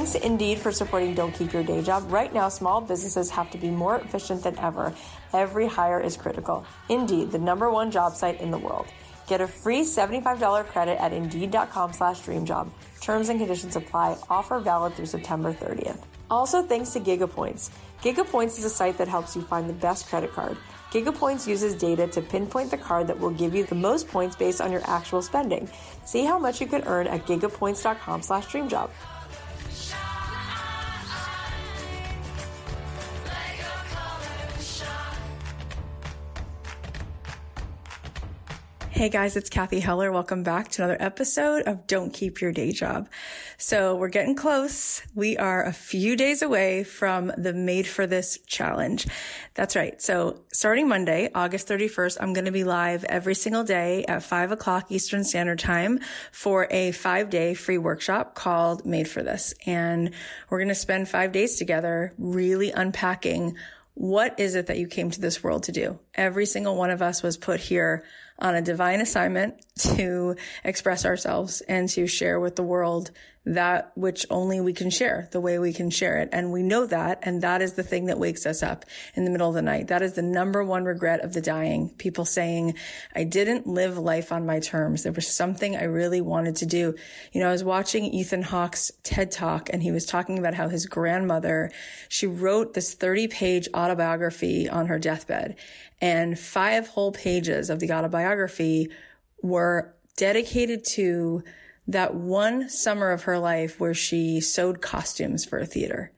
Thanks to Indeed for supporting Don't Keep Your Day Job. Right now, small businesses have to be more efficient than ever. Every hire is critical. Indeed, the number one job site in the world. Get a free $75 credit at Indeed.com slash DreamJob. Terms and conditions apply. Offer valid through September 30th. Also, thanks to GigaPoints. GigaPoints is a site that helps you find the best credit card. GigaPoints uses data to pinpoint the card that will give you the most points based on your actual spending. See how much you can earn at gigapoints.com slash dreamjob. Hey guys, it's Cathy Heller. Welcome back to another episode of Don't Keep Your Day Job. So we're getting close. We are a few days away from the Made for This challenge. That's right. So starting Monday, August 31st, I'm going to be live every single day at five o'clock Eastern Standard Time for a five day free workshop called Made for This. And we're going to spend five days together really unpacking what is it that you came to this world to do? Every single one of us was put here on a divine assignment to express ourselves and to share with the world that which only we can share the way we can share it. And we know that. And that is the thing that wakes us up in the middle of the night. That is the number one regret of the dying. People saying, I didn't live life on my terms. There was something I really wanted to do. You know, I was watching Ethan Hawke's TED talk and he was talking about how his grandmother, she wrote this 30 page autobiography on her deathbed and five whole pages of the autobiography were dedicated to that one summer of her life where she sewed costumes for a theater.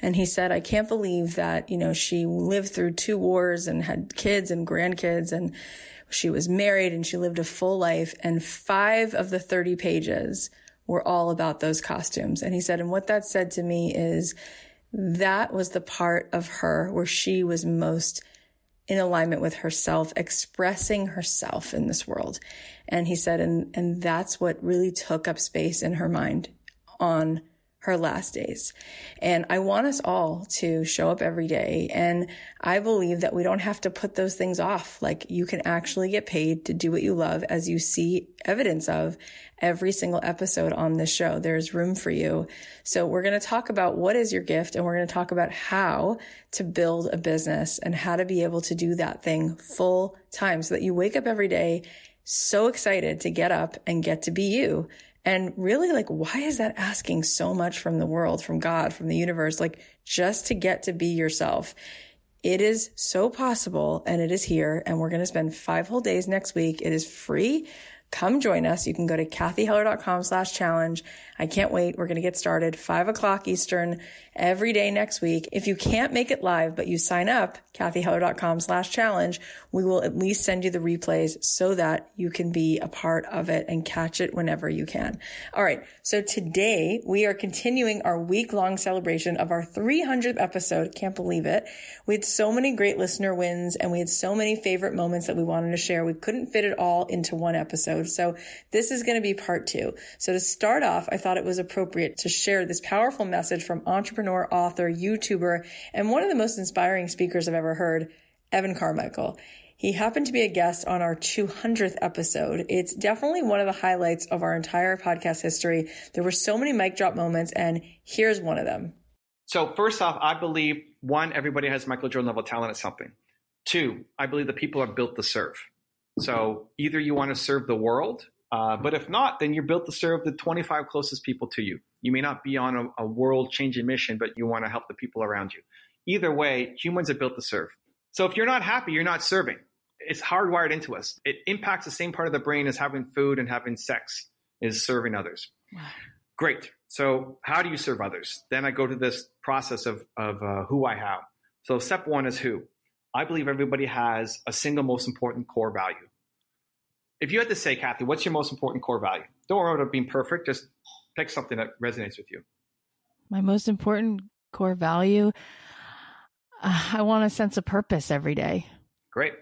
And he said, I can't believe that, you know, she lived through two wars and had kids and grandkids and she was married and she lived a full life. And five of the 30 pages were all about those costumes. And he said, and what that said to me is that was the part of her where she was most in alignment with herself, expressing herself in this world. And he said, and, and that's what really took up space in her mind on her last days. And I want us all to show up every day. And I believe that we don't have to put those things off. Like you can actually get paid to do what you love as you see evidence of every single episode on this show. There's room for you. So we're going to talk about what is your gift and we're going to talk about how to build a business and how to be able to do that thing full time so that you wake up every day so excited to get up and get to be you and really like, why is that asking so much from the world, from God, from the universe? Like just to get to be yourself. It is so possible and it is here. And we're going to spend five whole days next week. It is free come join us. You can go to cathyheller.com slash challenge. I can't wait. We're going to get started five o'clock Eastern every day next week. If you can't make it live, but you sign up, cathyheller.com slash challenge, we will at least send you the replays so that you can be a part of it and catch it whenever you can. All right. So today we are continuing our week long celebration of our 300th episode. Can't believe it. We had so many great listener wins and we had so many favorite moments that we wanted to share. We couldn't fit it all into one episode. So this is going to be part two. So to start off, I thought it was appropriate to share this powerful message from entrepreneur, author, YouTuber, and one of the most inspiring speakers I've ever heard, Evan Carmichael. He happened to be a guest on our 200th episode. It's definitely one of the highlights of our entire podcast history. There were so many mic drop moments, and here's one of them. So, first off, I believe one, everybody has Michael Jordan level talent at something. Two, I believe that people are built to serve. So, either you want to serve the world, uh, but if not, then you're built to serve the 25 closest people to you. You may not be on a, a world changing mission, but you want to help the people around you. Either way, humans are built to serve. So if you're not happy, you're not serving. It's hardwired into us. It impacts the same part of the brain as having food and having sex is serving others. Wow. Great. So how do you serve others? Then I go to this process of, of uh, who I have. So step one is who. I believe everybody has a single most important core value. If you had to say, Cathy, what's your most important core value? Don't worry about being perfect. Just pick something that resonates with you. My most important core value uh, I want a sense of purpose every day. Great.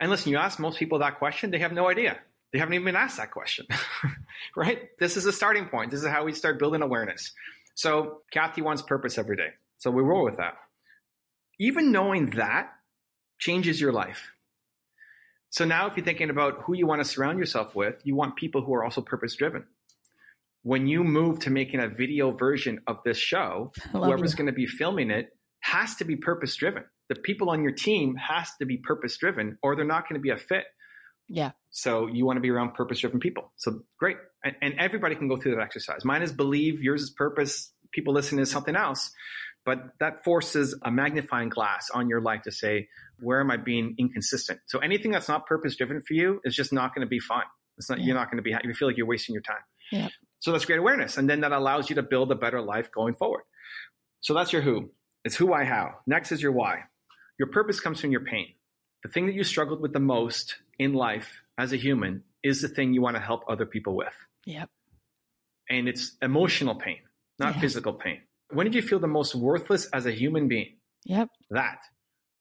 And listen, you ask most people that question, they have no idea. They haven't even been asked that question, right? This is a starting point. This is how we start building awareness. So, Cathy wants purpose every day. So, we roll with that. Even knowing that changes your life. So, now if you're thinking about who you want to surround yourself with, you want people who are also purpose driven. When you move to making a video version of this show, whoever's going to be filming it has to be purpose driven. The people on your team has to be purpose driven or they're not going to be a fit. Yeah. So you want to be around purpose driven people. So great. And, and, everybody can go through that exercise. Mine is believe, yours is purpose. People listening is something else. But that forces a magnifying glass on your life to say, where am I being inconsistent? So anything that's not purpose driven for you is just not going to be fun. It's not, yeah. you're not going to be, you feel like you're wasting your time. Yeah. So that's great awareness. And then that allows you to build a better life going forward. So that's your who. It's who I how. Next is your why. Your purpose comes from your pain. The thing that you struggled with the most in life as a human is the thing you want to help other people with. Yep. And it's emotional pain, not yeah. physical pain. When did you feel the most worthless as a human being? Yep. That.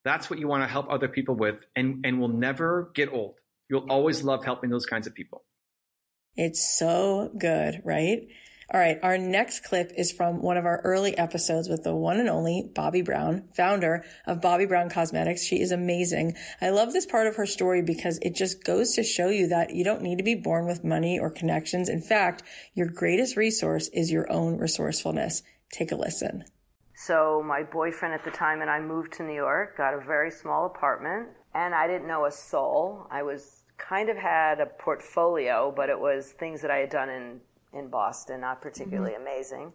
That's what you want to help other people with and, and will never get old. You'll always love helping those kinds of people. It's so good, right? All right. Our next clip is from one of our early episodes with the one and only Bobbi Brown, founder of Bobbi Brown Cosmetics. She is amazing. I love this part of her story because it just goes to show you that you don't need to be born with money or connections. In fact, your greatest resource is your own resourcefulness. Take a listen. So my boyfriend at the time and I moved to New York, got a very small apartment, and I didn't know a soul. I was kind of had a portfolio, but it was things that I had done in in Boston, not particularly mm-hmm. amazing.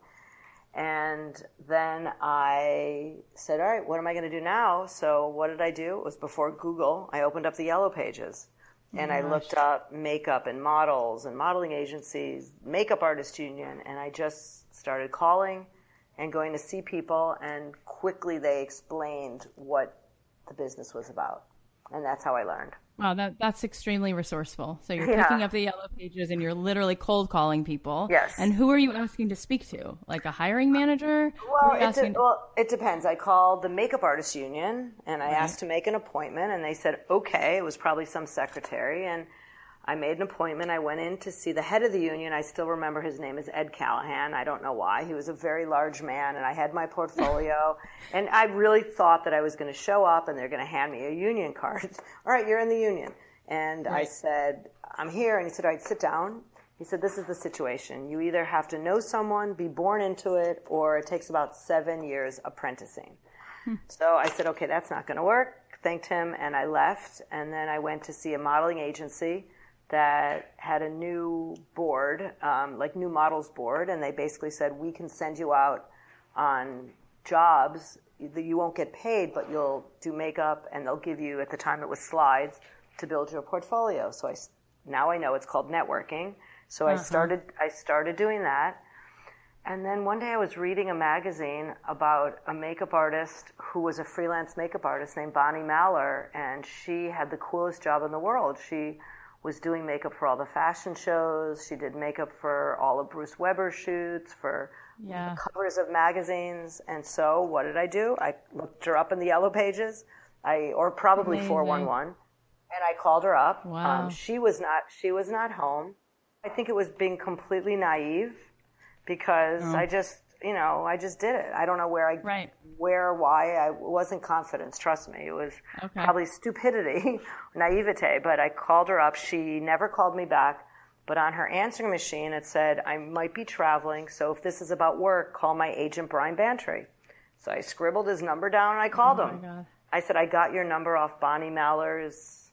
And then I said, all right, what am I going to do now? So what did I do? It was before Google. I opened up the yellow pages and oh I looked up makeup and models and modeling agencies, makeup artist union, and I just started calling and going to see people and quickly they explained what the business was about. And that's how I learned. Wow, that that's extremely resourceful. So you're yeah. picking up the yellow pages and you're literally cold calling people. Yes. And who are you asking to speak to? Like a hiring manager? Well, it, de- to- well it depends. I called the makeup artist union and I right. asked to make an appointment, and they said okay. It was probably some secretary, and I made an appointment. I went in to see the head of the union. I still remember his name is Ed Callahan. I don't know why. He was a very large man, and I had my portfolio. and I really thought that I was going to show up and they're going to hand me a union card. All right, you're in the union. And. I said, I'm here. And he said, All right, sit down. He said, This is the situation. You either have to know someone, be born into it, or it takes about seven years apprenticing. Hmm. So I said, Okay, that's not going to work. Thanked him, and I left. And then I went to see a modeling agency that had a new board, um, like new models board, and they basically said, we can send you out on jobs that you won't get paid, but you'll do makeup, and they'll give you, at the time it was slides, to build your portfolio. So I, now I know it's called networking. So uh-huh. I started, I started doing that. And then one day I was reading a magazine about a makeup artist who was a freelance makeup artist named Bonnie Maller, and she had the coolest job in the world. She was doing makeup for all the fashion shows. She did makeup for all of Bruce Weber shoots, for yeah. covers of magazines. And so what did I do? I looked her up in the yellow pages, I or probably 411, and I called her up. Wow. Um, she was not she was not home. I think it was being completely naive because oh. I just you know, I just did it. I don't know where I, right. where, why. I wasn't confidence. Trust me, it was okay. probably stupidity, naivete. But I called her up. She never called me back. But on her answering machine, it said, "I might be traveling, so if this is about work, call my agent Bryan Bantry." So I scribbled his number down and I called oh him. God. I said, "I got your number off Bonnie Maller's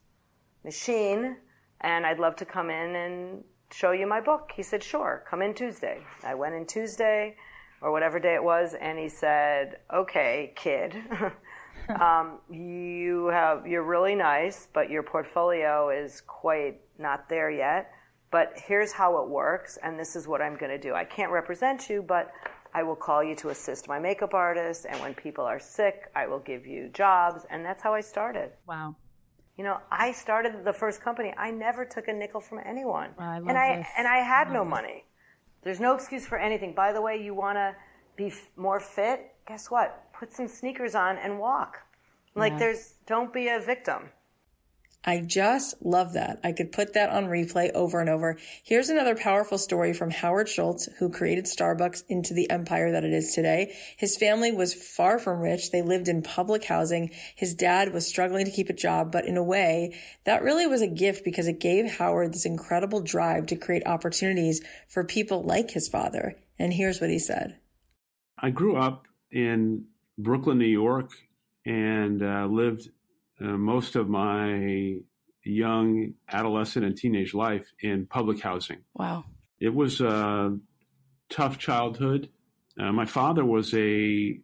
machine, and I'd love to come in and." show you my book. He said, sure, come in Tuesday. I went in Tuesday or whatever day it was, and he said, "Okay, kid, um, you have you're really nice, but your portfolio is quite not there yet. But here's how it works, and this is what I'm going to do. I can't represent you, but I will call you to assist my makeup artist, and when people are sick, I will give you jobs, and that's how I started. Wow." You know, I started the first company. I never took a nickel from anyone, I and I this. and I had I no this. money. There's no excuse for anything. By the way, you want to be f- more fit? Guess what? Put some sneakers on and walk. Like yeah. there's don't be a victim. I just love that. I could put that on replay over and over. Here's another powerful story from Howard Schultz, who created Starbucks into the empire that it is today. His family was far from rich. They lived in public housing. His dad was struggling to keep a job, but in a way, that really was a gift because it gave Howard this incredible drive to create opportunities for people like his father. And here's what he said. I grew up in Brooklyn, New York, and uh, lived uh, most of my young adolescent and teenage life in public housing. Wow. It was a tough childhood. Uh, my father was a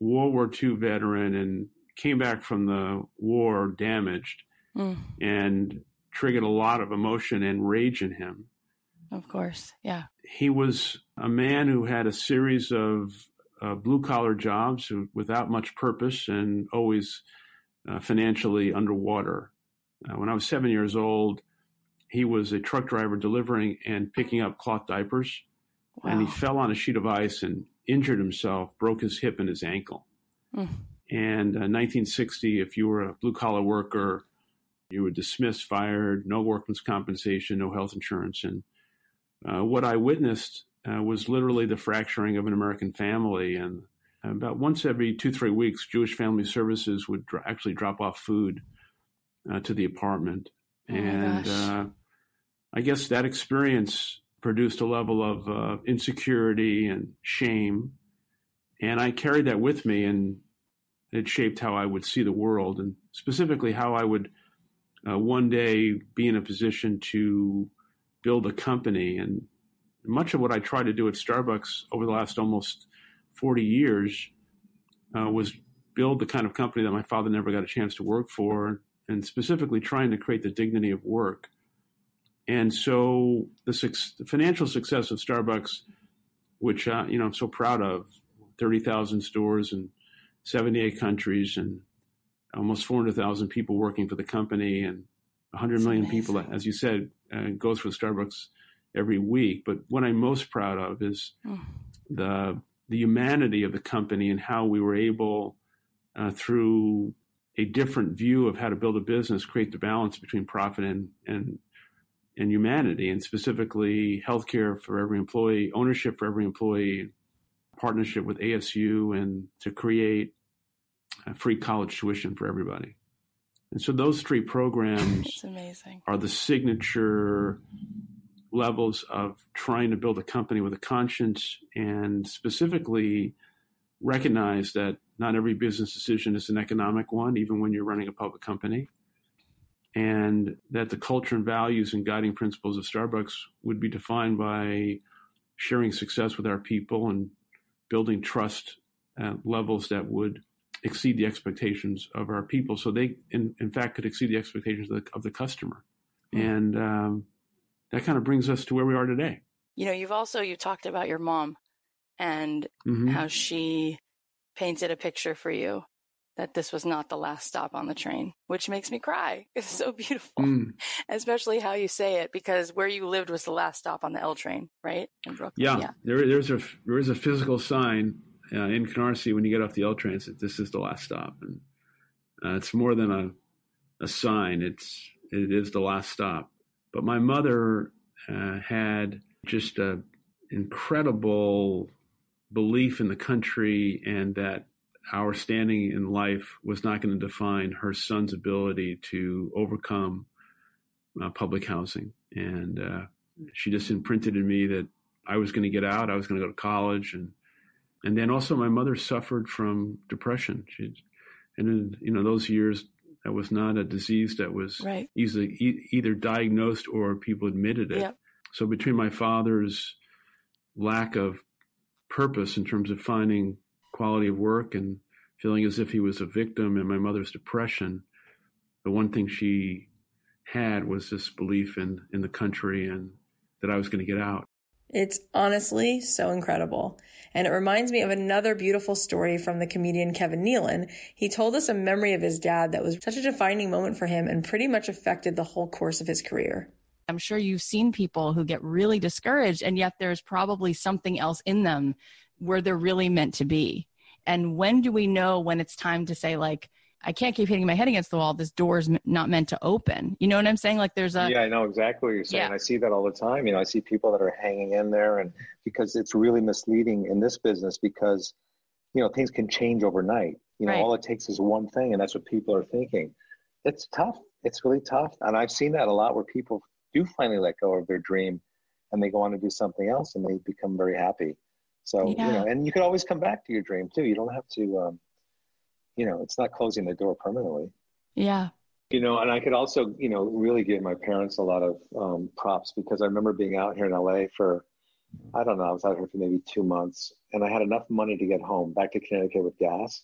World War II veteran and came back from the war damaged mm. and triggered a lot of emotion and rage in him. Of course, yeah. He was a man who had a series of uh, blue collar jobs without much purpose and always uh, financially underwater. Uh, when I was seven years old, he was a truck driver delivering and picking up cloth diapers. Wow. And he fell on a sheet of ice and injured himself, broke his hip and his ankle. Mm. And uh, 1960, if you were a blue collar worker, you were dismissed, fired, no workman's compensation, no health insurance. And uh, what I witnessed uh, was literally the fracturing of an American family and about once every two, three weeks, Jewish Family Services would dr- actually drop off food uh, to the apartment. Oh and uh, I guess that experience produced a level of uh, insecurity and shame. And I carried that with me, and it shaped how I would see the world, and specifically how I would uh, one day be in a position to build a company. And much of what I tried to do at Starbucks over the last almost 40 years uh, was build the kind of company that my father never got a chance to work for, and specifically trying to create the dignity of work. And so the, su- the financial success of Starbucks, which uh, you know I'm so proud of, 30,000 stores in 78 countries and almost 400,000 people working for the company and 100 million people, as you said, uh, go through Starbucks every week. But what I'm most proud of is mm. the the humanity of the company and how we were able, uh, through a different view of how to build a business, create the balance between profit and and and humanity, and specifically healthcare for every employee, ownership for every employee, partnership with ASU, and to create free college tuition for everybody. And so those three programs are the signature levels of trying to build a company with a conscience and specifically recognize that not every business decision is an economic one, even when you're running a public company. And that the culture and values and guiding principles of Starbucks would be defined by sharing success with our people and building trust at levels that would exceed the expectations of our people. So they, in, in fact, could exceed the expectations of the, of the customer. Mm-hmm. And um, that kind of brings us to where we are today. You know, you've also you talked about your mom and mm-hmm. how she painted a picture for you that this was not the last stop on the train, which makes me cry. It's so beautiful, mm. especially how you say it, because where you lived was the last stop on the L train, right? In Brooklyn. Yeah, yeah. There, there's a there is a physical sign uh, in Canarsie when you get off the L train that this is the last stop, and uh, it's more than a a sign. It's it is the last stop. But my mother uh, had just an incredible belief in the country and that our standing in life was not going to define her son's ability to overcome uh, public housing. And uh, she just imprinted in me that I was going to get out, I was going to go to college, and and then also my mother suffered from depression. She, and in you know those years, that was not a disease that was right. easily e- either diagnosed or people admitted it. Yep. So between my father's lack of purpose in terms of finding quality of work and feeling as if he was a victim and my mother's depression, the one thing she had was this belief in, in the country and that I was going to get out. It's honestly so incredible. And it reminds me of another beautiful story from the comedian Kevin Nealon. He told us a memory of his dad that was such a defining moment for him and pretty much affected the whole course of his career. I'm sure you've seen people who get really discouraged, and yet there's probably something else in them where they're really meant to be. And when do we know when it's time to say, like, I can't keep hitting my head against the wall. This door is not meant to open. You know what I'm saying? Like there's a yeah, I know exactly what you're saying. Yeah. I see that all the time. You know, I see people that are hanging in there, and because it's really misleading in this business because you know things can change overnight. You know, right. all it takes is one thing, and that's what people are thinking. It's tough. It's really tough, and I've seen that a lot where people do finally let go of their dream, and they go on to do something else, and they become very happy. So yeah. you know, and you can always come back to your dream too. You don't have to. Um, you know, it's not closing the door permanently. Yeah. You know, and I could also, you know, really give my parents a lot of um, props because I remember being out here in LA for, I don't know, I was out here for maybe two months and I had enough money to get home back to Connecticut with gas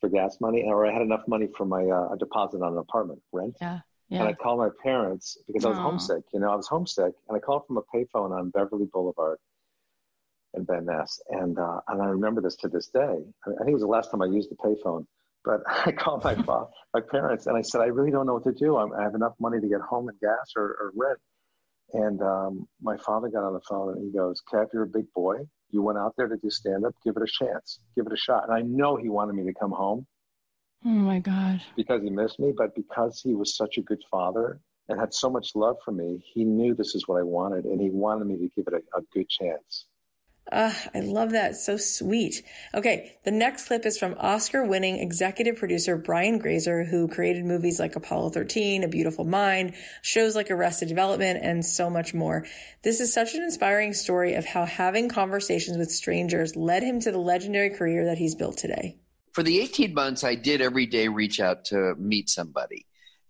for gas money, or I had enough money for my uh, deposit on an apartment rent. Yeah. Yeah. And I called my parents because I was Aww. homesick. You know, I was homesick, and I called from a payphone on Beverly Boulevard in Van Ness, and uh, and I remember this to this day. I, think it was the last time I used the payphone. But I called my father, my parents and I said, I really don't know what to do. I'm, i have enough money to get home and gas or, or rent. And um, my father got on the phone and he goes, Kev, you're a big boy. You went out there to do stand up. Give it a chance. Give it a shot. And I know he wanted me to come home. Oh my God. Because he missed me, but because he was such a good father and had so much love for me, he knew this is what I wanted and he wanted me to give it a, a good chance. Ah, I love that. So sweet. Okay. The next clip is from Oscar winning executive producer Brian Grazer, who created movies like Apollo 13, A Beautiful Mind, shows like Arrested Development, and so much more. This is such an inspiring story of how having conversations with strangers led him to the legendary career that he's built today. For the 18 months, I did every day reach out to meet somebody.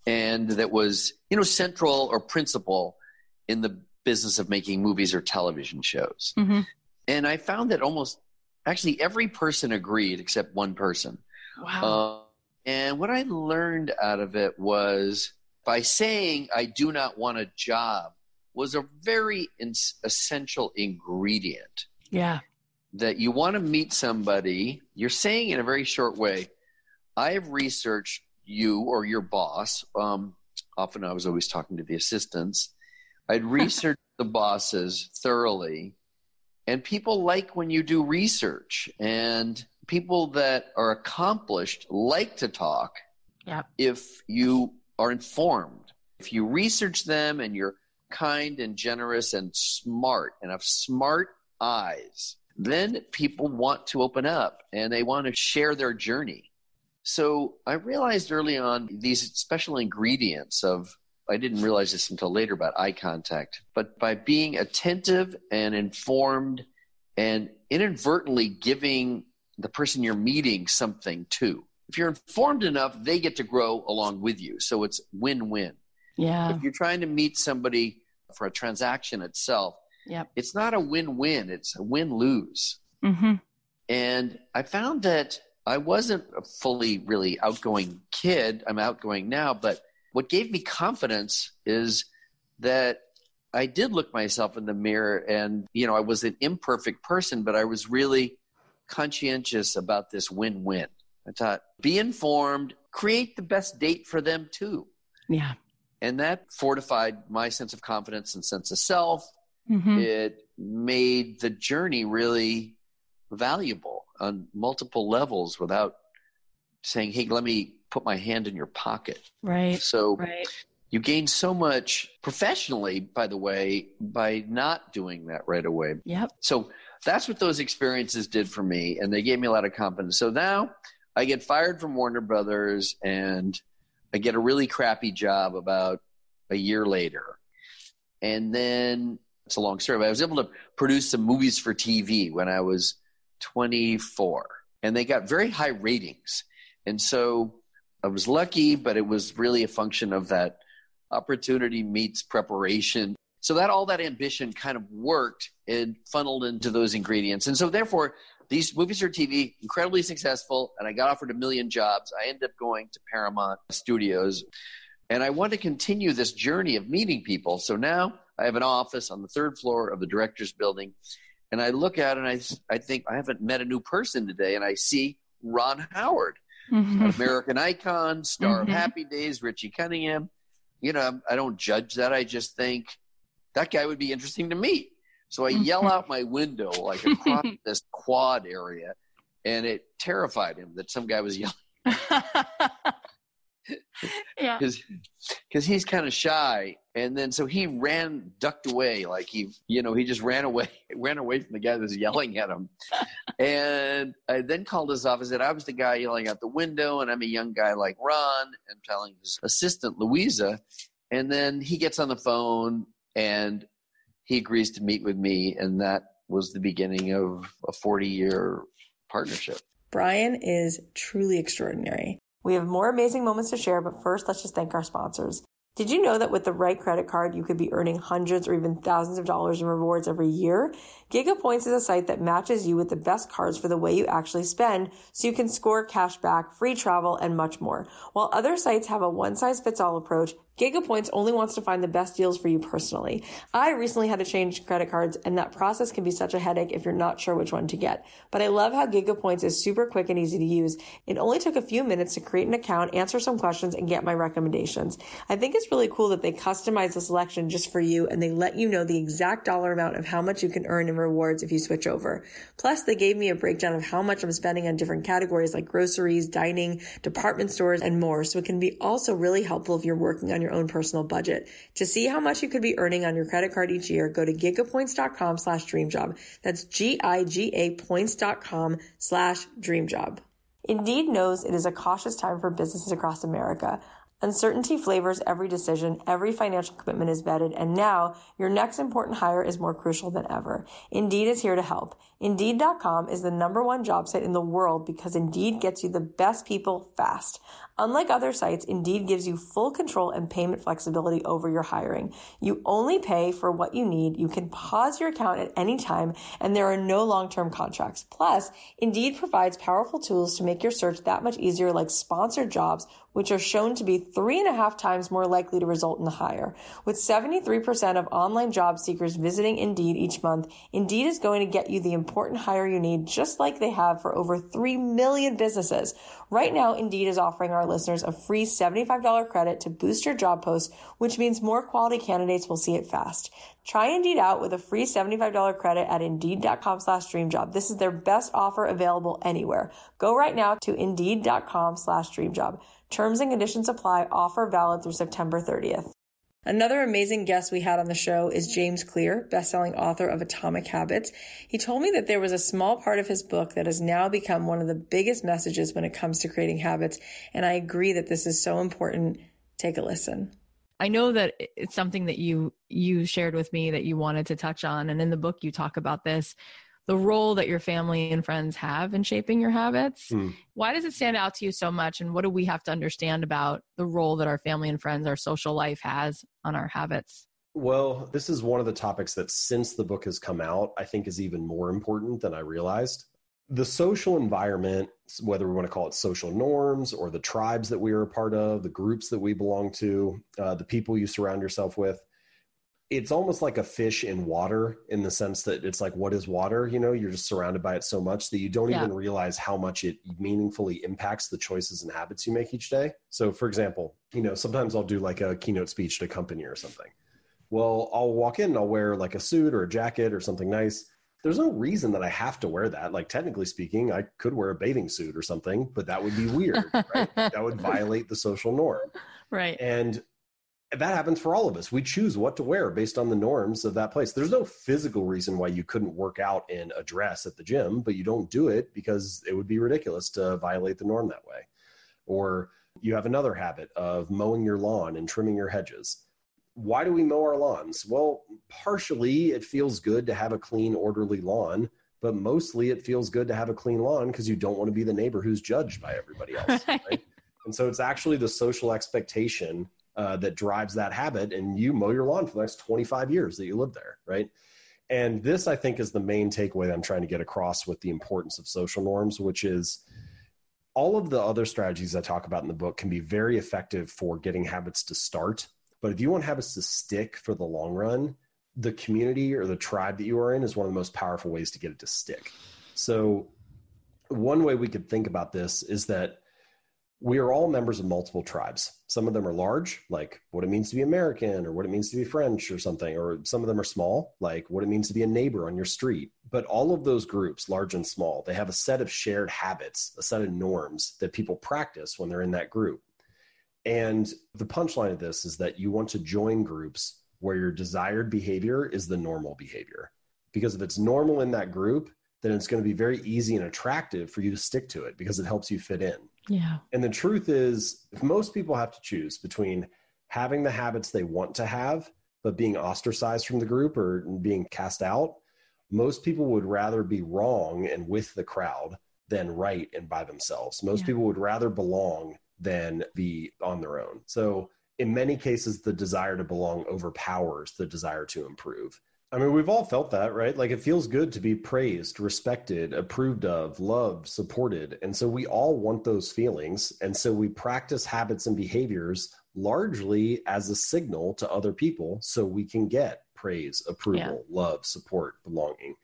And that was, you know, central or principal in the business of making movies or television shows. Mm-hmm. And I found that almost actually every person agreed except one person. Wow. Uh, and what I learned out of it was by saying, I do not want a job, was a very in- essential ingredient. Yeah. That you want to meet somebody, you're saying in a very short way, I have researched you or your boss. Um, often I was always talking to the assistants. I'd researched the bosses thoroughly. And people like when you do research, and people that are accomplished like to talk yep. if you are informed. If you research them and you're kind and generous and smart and have smart eyes, then people want to open up and they want to share their journey. So I realized early on these special ingredients of, I didn't realize this until later about eye contact, but by being attentive and informed and inadvertently giving the person you're meeting something too. If you're informed enough, they get to grow along with you. So it's win win. Yeah. If you're trying to meet somebody for a transaction itself, yep. it's not a win win, it's a win lose. Mm-hmm. And I found that I wasn't a fully really outgoing kid. I'm outgoing now, but what gave me confidence is that I did look myself in the mirror and, you know, I was an imperfect person, but I was really conscientious about this win win. I thought, be informed, create the best date for them too. Yeah. And that fortified my sense of confidence and sense of self. Mm-hmm. It made the journey really valuable on multiple levels without saying, hey, let me put my hand in your pocket. Right. So right. you gain so much professionally, by the way, by not doing that right away. Yep. So that's what those experiences did for me. And they gave me a lot of confidence. So now I get fired from Warner Brothers and I get a really crappy job about a year later. And then it's a long story, but I was able to produce some movies for TV when I was 24. And they got very high ratings. And so I was lucky, but it was really a function of that opportunity meets preparation. So that all that ambition kind of worked and funneled into those ingredients. And so therefore, these movies are TV, incredibly successful, and I got offered a million jobs. I ended up going to Paramount Studios. And I want to continue this journey of meeting people. So now I have an office on the third floor of the director's building. And I look it and I, I think I haven't met a new person today. And I see Ron Howard, mm-hmm. American icon, star mm-hmm. of Happy Days, Richie Cunningham. You know, I don't judge that. I just think that guy would be interesting to meet. So I yell out my window like across this quad area, and it terrified him that some guy was yelling. yeah. Because he's kind of shy. And then so he ran, ducked away. Like he, you know, he just ran away, ran away from the guy that was yelling at him. and I then called his office and I was the guy yelling out the window. And I'm a young guy like Ron and telling his assistant, Louisa. And then he gets on the phone and he agrees to meet with me, and that was the beginning of a 40 year partnership. Brian is truly extraordinary. We have more amazing moments to share, but first, let's just thank our sponsors. Did you know that with the right credit card, you could be earning hundreds or even thousands of dollars in rewards every year? GigaPoints is a site that matches you with the best cards for the way you actually spend, so you can score cash back, free travel, and much more. While other sites have a one size fits all approach, GigaPoints only wants to find the best deals for you personally. I recently had to change credit cards and that process can be such a headache if you're not sure which one to get. But I love how GigaPoints is super quick and easy to use. It only took a few minutes to create an account, answer some questions, and get my recommendations. I think it's really cool that they customize the selection just for you and they let you know the exact dollar amount of how much you can earn in rewards if you switch over. Plus, they gave me a breakdown of how much I'm spending on different categories like groceries, dining, department stores, and more. So it can be also really helpful if you're working on your own personal budget. To see how much you could be earning on your credit card each year, go to gigapoints.com slash dreamjob. That's G-I-G-A points.com slash dreamjob. Indeed knows it is a cautious time for businesses across America. Uncertainty flavors every decision, every financial commitment is vetted, and now your next important hire is more crucial than ever. Indeed is here to help. Indeed.com is the number one job site in the world because Indeed gets you the best people fast. Unlike other sites, Indeed gives you full control and payment flexibility over your hiring. You only pay for what you need. You can pause your account at any time and there are no long-term contracts. Plus, Indeed provides powerful tools to make your search that much easier like sponsored jobs which are shown to be three and a half times more likely to result in a hire. With 73% of online job seekers visiting Indeed each month, Indeed is going to get you the important hire you need, just like they have for over 3 million businesses. Right now, Indeed is offering our listeners a free $75 credit to boost your job post, which means more quality candidates will see it fast. Try Indeed out with a free $75 credit at Indeed.com slash DreamJob. This is their best offer available anywhere. Go right now to Indeed.com slash DreamJob. Terms and conditions apply. Offer valid through September 30th. Another amazing guest we had on the show is James Clear, bestselling author of Atomic Habits. He told me that there was a small part of his book that has now become one of the biggest messages when it comes to creating habits. And I agree that this is so important. Take a listen. I know that it's something that you you shared with me that you wanted to touch on and in the book you talk about this the role that your family and friends have in shaping your habits. Mm. Why does it stand out to you so much and what do we have to understand about the role that our family and friends our social life has on our habits? Well, this is one of the topics that since the book has come out, I think is even more important than I realized the social environment, whether we want to call it social norms or the tribes that we are a part of, the groups that we belong to, uh, the people you surround yourself with, it's almost like a fish in water in the sense that it's like, what is water? You know, you're just surrounded by it so much that you don't yeah. even realize how much it meaningfully impacts the choices and habits you make each day. So, for example, you know, sometimes I'll do like a keynote speech at a company or something. Well, I'll walk in and I'll wear like a suit or a jacket or something nice there's no reason that I have to wear that. Like technically speaking, I could wear a bathing suit or something, but that would be weird, right? That would violate the social norm. Right. And that happens for all of us. We choose what to wear based on the norms of that place. There's no physical reason why you couldn't work out in a dress at the gym, but you don't do it because it would be ridiculous to violate the norm that way. Or you have another habit of mowing your lawn and trimming your hedges why do we mow our lawns? Well, partially it feels good to have a clean, orderly lawn, but mostly it feels good to have a clean lawn because you don't want to be the neighbor who's judged by everybody else. Right? and so it's actually the social expectation uh, that drives that habit, and you mow your lawn for the next 25 years that you live there, right? And this, I think, is the main takeaway that I'm trying to get across with the importance of social norms, which is all of the other strategies I talk about in the book can be very effective for getting habits to start but if you want habits to stick for the long run, the community or the tribe that you are in is one of the most powerful ways to get it to stick. So, one way we could think about this is that we are all members of multiple tribes. Some of them are large, like what it means to be American or what it means to be French or something, or some of them are small, like what it means to be a neighbor on your street. But all of those groups, large and small, they have a set of shared habits, a set of norms that people practice when they're in that group. And the punchline of this is that you want to join groups where your desired behavior is the normal behavior. Because if it's normal in that group, then it's going to be very easy and attractive for you to stick to it because it helps you fit in. Yeah. And the truth is, if most people have to choose between having the habits they want to have, but being ostracized from the group or being cast out, most people would rather be wrong and with the crowd than right and by themselves. Most yeah. people would rather belong than be on their own. So, in many cases, the desire to belong overpowers the desire to improve. I mean, we've all felt that, right? Like it feels good to be praised, respected, approved of, loved, supported. And so we all want those feelings. And so we practice habits and behaviors largely as a signal to other people so we can get praise, approval, yeah. love, support, belonging.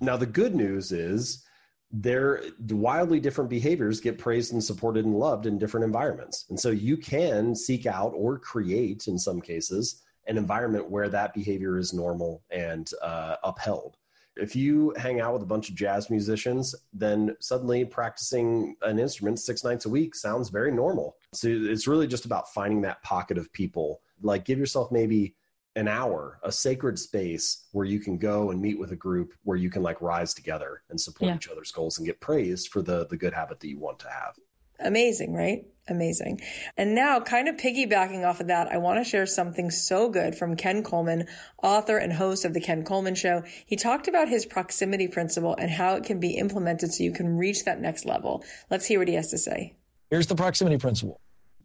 Now, the good news is their wildly different behaviors get praised and supported and loved in different environments. And so you can seek out or create, in some cases, an environment where that behavior is normal and uh, upheld. If you hang out with a bunch of jazz musicians, then suddenly practicing an instrument six nights a week sounds very normal. So it's really just about finding that pocket of people. Like give yourself maybe an hour, a sacred space where you can go and meet with a group where you can like rise together and support yeah. each other's goals and get praised for the the good habit that you want to have. Amazing, right? Amazing. And now, kind of piggybacking off of that, I want to share something so good from Ken Coleman, author and host of The Ken Coleman Show. He talked about his proximity principle and how it can be implemented so you can reach that next level. Let's hear what he has to say. Here's the proximity principle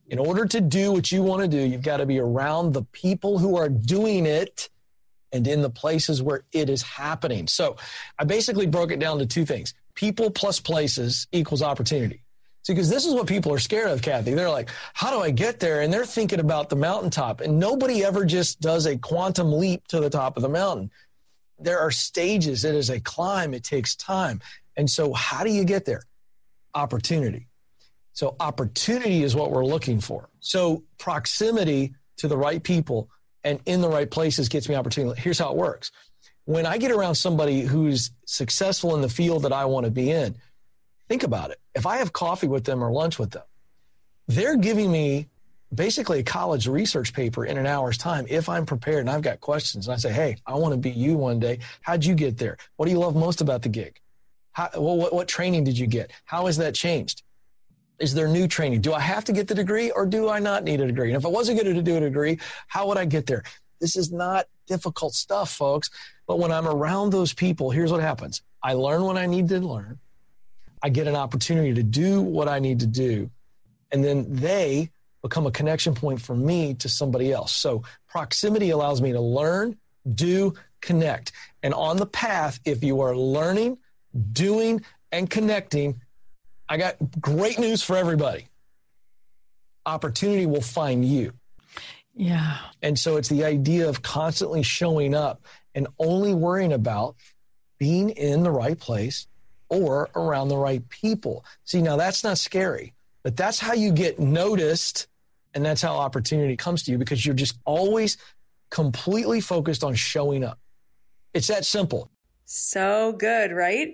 in order to do what you want to do, you've got to be around the people who are doing it and in the places where it is happening. So I basically broke it down to two things people plus places equals opportunity. See, because this is what people are scared of, Cathy. They're like, how do I get there? And they're thinking about the mountaintop. And nobody ever just does a quantum leap to the top of the mountain. There are stages. It is a climb. It takes time. And so, how do you get there? Opportunity. So, opportunity is what we're looking for. So, proximity to the right people and in the right places gets me opportunity. Here's how it works when I get around somebody who's successful in the field that I want to be in, Think about it. If I have coffee with them or lunch with them, they're giving me basically a college research paper in an hour's time if I'm prepared and I've got questions. And I say, hey, I want to be you one day. How'd you get there? What do you love most about the gig? How, well, what, what training did you get? How has that changed? Is there new training? Do I have to get the degree or do I not need a degree? And if I wasn't going to do a degree, how would I get there? This is not difficult stuff, folks. But when I'm around those people, here's what happens I learn what I need to learn. I get an opportunity to do what I need to do. And then they become a connection point for me to somebody else. So proximity allows me to learn, do, connect. And on the path, if you are learning, doing, and connecting, I got great news for everybody. Opportunity will find you. Yeah. And so it's the idea of constantly showing up and only worrying about being in the right place or around the right people. See, now that's not scary, but that's how you get noticed and that's how opportunity comes to you because you're just always completely focused on showing up. It's that simple. So good, right?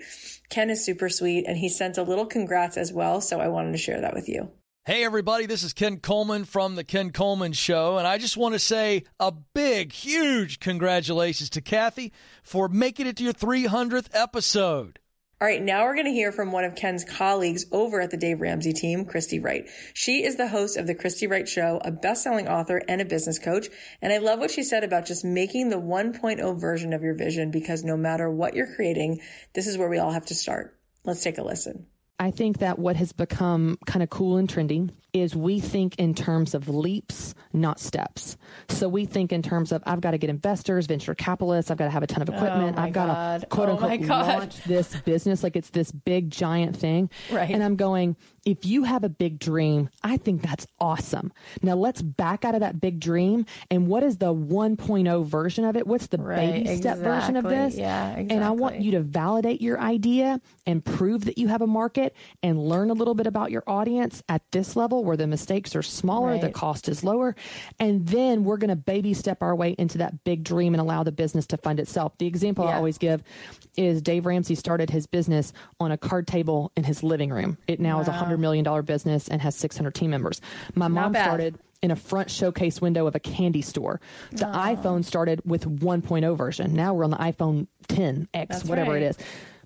Ken is super sweet and he sent a little congrats as well. So I wanted to share that with you. Hey, everybody, this is Ken Coleman from The Ken Coleman Show, and I just want to say a big, huge congratulations to Cathy for making it to your 300th episode. All right, now we're going to hear from one of Ken's colleagues over at the Dave Ramsey team, Christy Wright. She is the host of the Christy Wright Show, a best-selling author and a business coach. And I love what she said about just making the 1.0 version of your vision because no matter what you're creating, this is where we all have to start. Let's take a listen. I think that what has become kind of cool and trending is we think in terms of leaps, not steps. So we think in terms of I've got to get investors, venture capitalists, I've got to have a ton of oh equipment, oh I've got to quote oh unquote launch this business like it's this big giant thing. Right. And I'm going, if you have a big dream, I think that's awesome. Now let's back out of that big dream and what is the 1.0 version of it? What's the right, baby step version of this? Yeah, exactly. And I want you to validate your idea and prove that you have a market and learn a little bit about your audience at this level where the mistakes are smaller, right. the cost is lower. And then we're going to baby step our way into that big dream and allow the business to fund itself. The example yeah. I always give is Dave Ramsey started his business on a card table in his living room. It now wow. is a $100 million business and has 600 team members. My mom started in a front showcase window of a candy store. The oh. iPhone started with 1.0 version. Now we're on the iPhone 10X, That's whatever right. it is.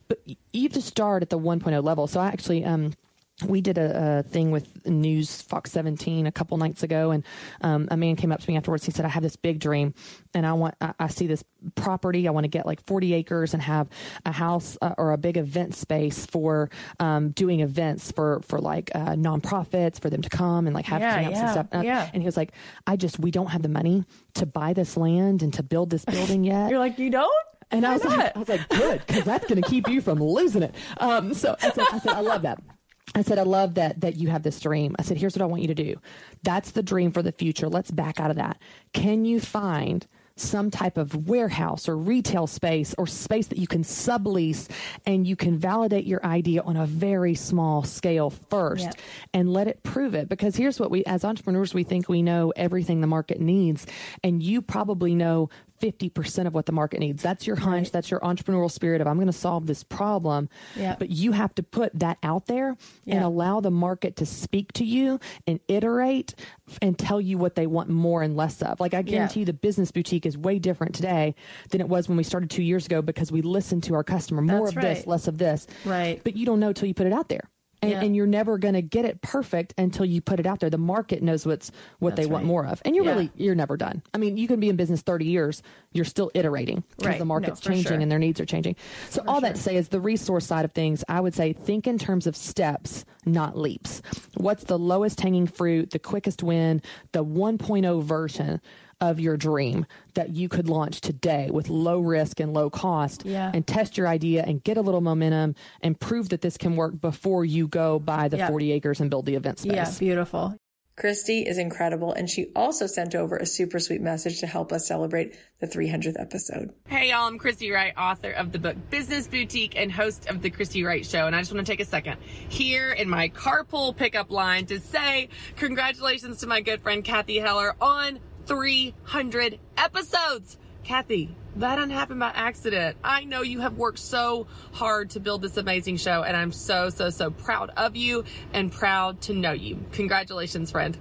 But you have to start at the 1.0 level. So I actually um, we did a, a, thing with News Fox 17 a couple nights ago, and um, a man came up to me afterwards. He said, "I have this big dream, and I want I, I see this property. I want to get like 40 acres and have a house uh, or a big event space for um, doing events for for like uh, nonprofits for them to come and like have yeah, camps yeah, and stuff." Uh, yeah. And he was like, "I just we don't have the money to buy this land and to build this building yet." You're like, "You don't." And Why I was not? like, I was like, good, because that's going to keep you from losing it. Um, so I said, I said, I love that. I said, I love that that you have this dream. I said, here's what I want you to do. That's the dream for the future. Let's back out of that. Can you find some type of warehouse or retail space or space that you can sublease and you can validate your idea on a very small scale first yep. and let it prove it because here's what we as entrepreneurs we think we know everything the market needs and you probably know 50% of what the market needs. That's your hunch. Right. That's your entrepreneurial spirit of I'm going to solve this problem. Yep. But you have to put that out there yep. and allow the market to speak to you and iterate and tell you what they want more and less of. Like I guarantee you the business boutique is way different today than it was when we started 2 years ago because we listened to our customer more That's of right. this, less of this. Right. But you don't know till you put it out there and, yeah. and you're never going to get it perfect until you put it out there. The market knows what's what That's they want more of, and you're yeah. really you're never done. I mean, you can be in business 30 years, you're still iterating because right. the market's no, changing sure. and their needs are changing. So for all sure. that to say is the resource side of things. I would say think in terms of steps, not leaps. What's the lowest hanging fruit, the quickest win, the 1.0 version of your dream that you could launch today with low risk and low cost yeah. and test your idea and get a little momentum and prove that this can work before you go buy the 40 acres and build the event space. Yeah, beautiful. Christy is incredible, and she also sent over a super sweet message to help us celebrate the 300th episode. Hey, y'all, I'm Christy Wright, author of the book Business Boutique and host of The Christy Wright Show. And I just want to take a second here in my carpool pickup line to say congratulations to my good friend Cathy Heller on 300 episodes. Cathy, that didn't happen by accident. I know you have worked so hard to build this amazing show, and I'm so, so, so proud of you and proud to know you. Congratulations, friend.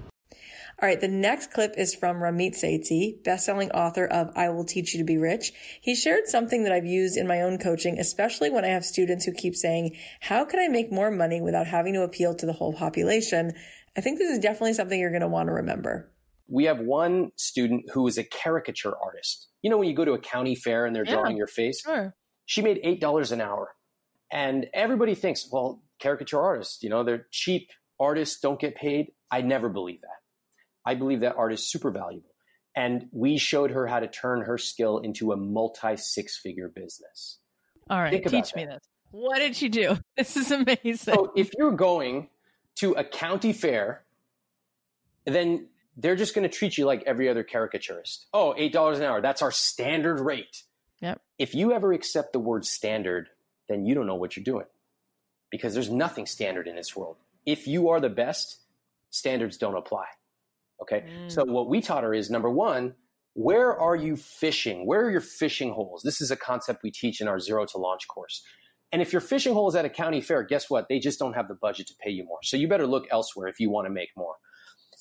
All right, the next clip is from Ramit Sethi, best-selling author of I Will Teach You to Be Rich. He shared something that I've used in my own coaching, especially when I have students who keep saying, how can I make more money without having to appeal to the whole population? I think this is definitely something you're going to want to remember. We have one student who is a caricature artist. You know, when you go to a county fair and they're Yeah. drawing your face? Sure. She made $8 an hour. And everybody thinks, well, caricature artists, you know, they're cheap artists, don't get paid. I never believe that. I believe that art is super valuable. And we showed her how to turn her skill into a multi six figure business. All right, teach me this. What did she do? This is amazing. So if you're going to a county fair, then they're just going to treat you like every other caricaturist. Oh, $8 an hour. That's our standard rate. Yep. If you ever accept the word standard, then you don't know what you're doing because there's nothing standard in this world. If you are the best, standards don't apply. Okay. Mm. So what we taught her is number one, where are you fishing? Where are your fishing holes? This is a concept we teach in our zero to launch course. And if your fishing hole is at a county fair, guess what? They just don't have the budget to pay you more. So you better look elsewhere if you want to make more.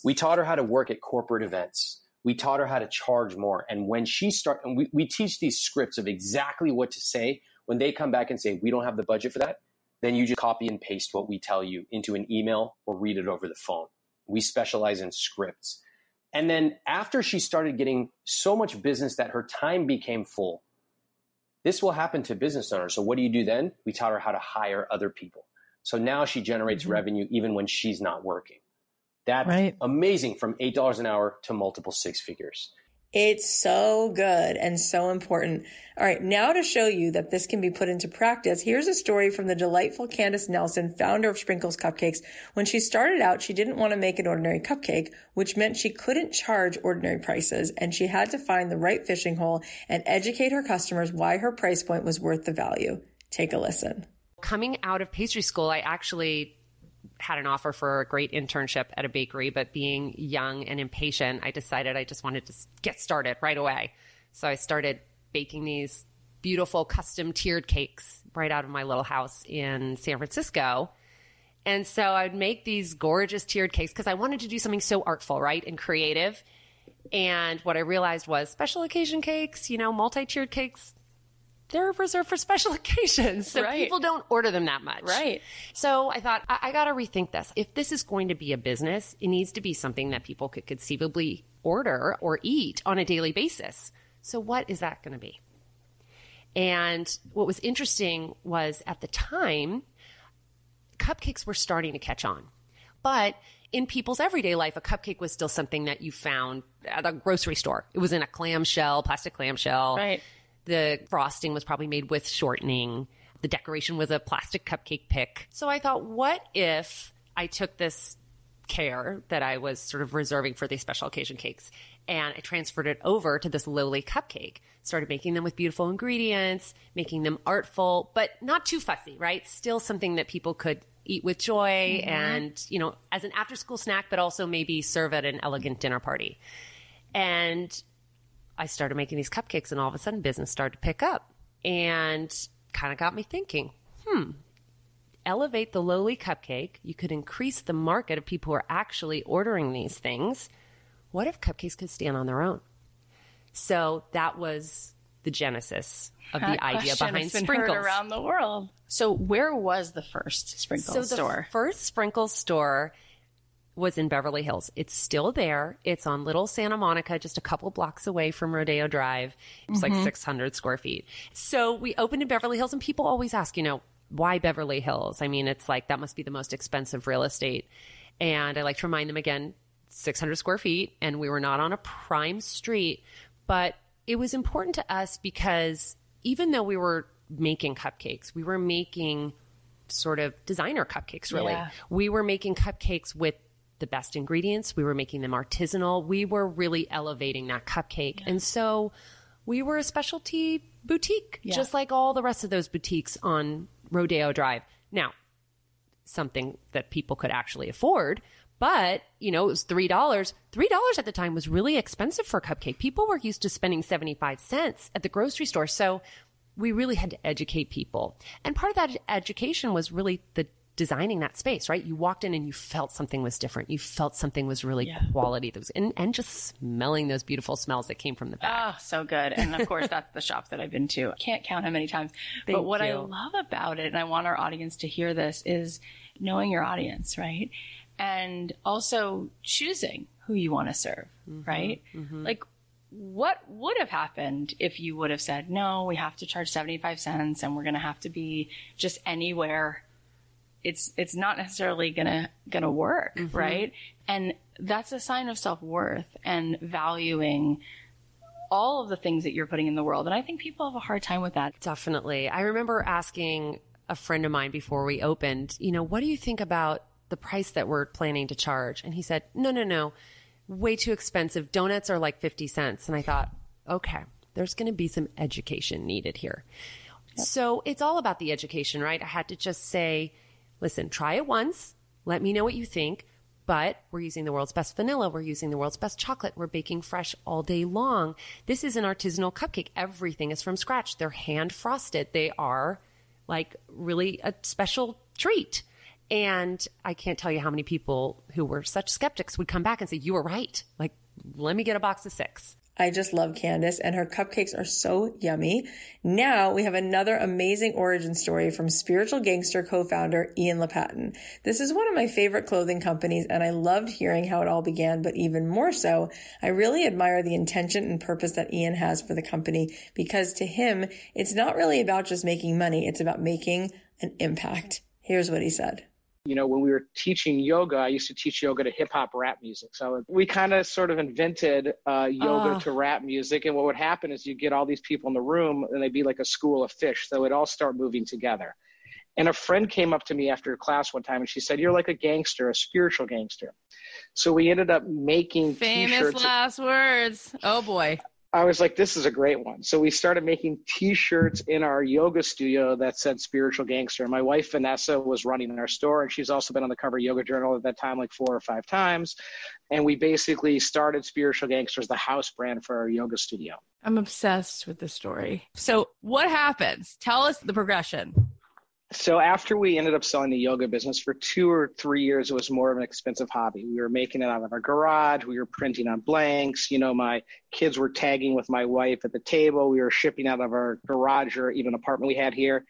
We taught her how to work at corporate events. We taught her how to charge more. And when she start, and we, we teach these scripts of exactly what to say. When they come back and say, we don't have the budget for that, then you just copy and paste what we tell you into an email or read it over the phone. We specialize in scripts. And then after she started getting so much business that her time became full, this will happen to business owners. So what do you do then? We taught her how to hire other people. So now she generates mm-hmm. revenue even when she's not working. That's Right. amazing from $8 an hour to multiple six figures. It's so good and so important. All right, now to show you that this can be put into practice, here's a story from the delightful Candace Nelson, founder of Sprinkles Cupcakes. When she started out, she didn't want to make an ordinary cupcake, which meant she couldn't charge ordinary prices, and she had to find the right fishing hole and educate her customers why her price point was worth the value. Take a listen. coming out of pastry school, I actually had an offer for a great internship at a bakery, but being young and impatient, I decided I just wanted to get started right away. So I started baking these beautiful custom tiered cakes right out of my little house in San Francisco. And so I'd make these gorgeous tiered cakes because I wanted to do something so artful, right? And creative. And what I realized was special occasion cakes, you know, multi tiered cakes, they're reserved for special occasions. So Right. people don't order them that much. Right. So I thought, I, I got to rethink this. If this is going to be a business, it needs to be something that people could conceivably order or eat on a daily basis. So what is that going to be? And what was interesting was at the time, cupcakes were starting to catch on. But in people's everyday life, a cupcake was still something that you found at a grocery store. It was in a clamshell, plastic clamshell. Right. The frosting was probably made with shortening. The decoration was a plastic cupcake pick. So I thought, what if I took this care that I was sort of reserving for these special occasion cakes and I transferred it over to this lowly cupcake. Started making them with beautiful ingredients, making them artful, but not too fussy, right? Still something that people could eat with joy Mhm. and, you know, as an after school snack, but also maybe serve at an elegant dinner party. And I started making these cupcakes, and all of a sudden, business started to pick up and kind of got me thinking, hmm, elevate the lowly cupcake. You could increase the market of people who are actually ordering these things. What if cupcakes could stand on their own? So that was the genesis of That the idea behind sprinkles around the world. So where was the first sprinkles so the store? first sprinkle store was in Beverly Hills. It's still there. It's on Little Santa Monica, just a couple blocks away from Rodeo Drive. It's Mhm. like 600 square feet. So we opened in Beverly Hills, and people always ask, you know, why Beverly Hills? I mean, it's like that must be the most expensive real estate. And I like to remind them again, 600 square feet and we were not on a prime street, but it was important to us because even though we were making cupcakes, we were making sort of designer cupcakes, really. Yeah. We were making cupcakes with the best ingredients. We were making them artisanal. We were really elevating that cupcake. Yeah. And so we were a specialty boutique, yeah. just like all the rest of those boutiques on Rodeo Drive. Now, something that people could actually afford, but you know, it was $3. $3 at the time was really expensive for a cupcake. People were used to spending 75 cents at the grocery store. So we really had to educate people. And part of that education was really the designing that space, right? You walked in and you felt something was different. You felt something was really yeah. quality. That was, and, and just smelling those beautiful smells that came from the back. Oh, so good. And of course, that's the shop that I've been to. Can't count how many times. Thank but what you. I love about it, and I want our audience to hear this, is knowing your audience, right? And also choosing who you want to serve, mm-hmm. right? Mm-hmm. Like what would have happened if you would have said, no, we have to charge 75 cents and we're going to have to be just anywhere. It's, it's not necessarily gonna, gonna work, mm-hmm. right? And that's a sign of self-worth and valuing all of the things that you're putting in the world. And I think people have a hard time with that. Definitely. I remember asking a friend of mine before we opened, you know, what do you think about the price that we're planning to charge? And he said, no, no, no way too expensive. Donuts are like 50 cents. And I thought, okay, there's going to be some education needed here. Yep. So it's all about the education, right? I had to just say, listen, try it once. Let me know what you think. But we're using the world's best vanilla. We're using the world's best chocolate. We're baking fresh all day long. This is an artisanal cupcake. Everything is from scratch. They're hand frosted. They are like really a special treat. And I can't tell you how many people who were such skeptics would come back and say, You were right. Like, let me get a box of six. I just love Candace and her cupcakes are so yummy. Now we have another amazing origin story from spiritual gangster co-founder Ian Lopatin. This is one of my favorite clothing companies and I loved hearing how it all began, but even more so, I really admire the intention and purpose that Ian has for the company because to him, it's not really about just making money. It's about making an impact. Here's what he said you know, when we were teaching yoga, I used to teach yoga to hip hop rap music. So we kind of sort of invented uh, yoga uh. to rap music. And what would happen is you get all these people in the room and they'd be like a school of fish. So it'd all start moving together. And a friend came up to me after class one time and she said, You're like a gangster, a spiritual gangster. So we ended up making famous t-shirts. last words. Oh boy. I was like, this is a great one. So we started making T-shirts in our yoga studio that said "Spiritual Gangster." My wife Vanessa was running our store, and she's also been on the cover of Yoga Journal at that time, like four or five times. And we basically started Spiritual Gangsters, the house brand for our yoga studio. I'm obsessed with this story. So what happens? Tell us the progression so after we ended up selling the yoga business for two or three years it was more of an expensive hobby. We were making it out of our garage. We were printing on blanks. You know my kids were tagging with my wife at the table. We were shipping out of our garage or even apartment we had here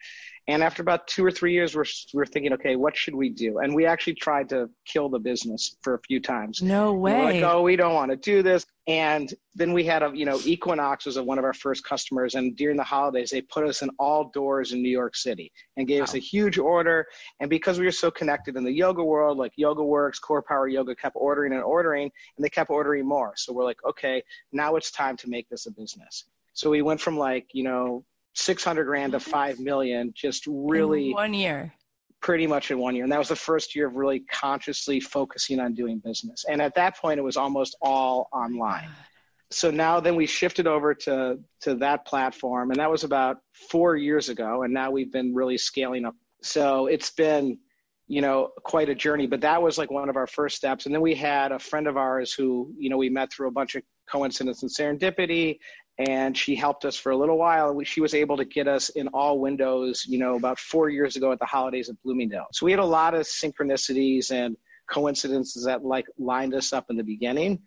and after about two or three years, we're, we're thinking, okay, what should we do? And we actually tried to kill the business for a few times. No way. We like, oh, we don't want to do this. And then we had a, you know, Equinox was one of our first customers. And during the holidays, they put us in all doors in New York City and gave wow. us a huge order. And because we were so connected in the yoga world, like Yoga Works, Core Power Yoga kept ordering and ordering, and they kept ordering more. So we're like, okay, now it's time to make this a business. So we went from like, you know, 600 grand to 5 million just really in one year. pretty much in one year. And that was the first year of really consciously focusing on doing business. And at that point it was almost all online. So now then we shifted over to to that platform and that was about 4 years ago and now we've been really scaling up. So it's been you know quite a journey but that was like one of our first steps. And then we had a friend of ours who you know we met through a bunch of coincidence and serendipity and she helped us for a little while. She was able to get us in all windows, you know, about four years ago at the holidays at Bloomingdale. So we had a lot of synchronicities and coincidences that like lined us up in the beginning.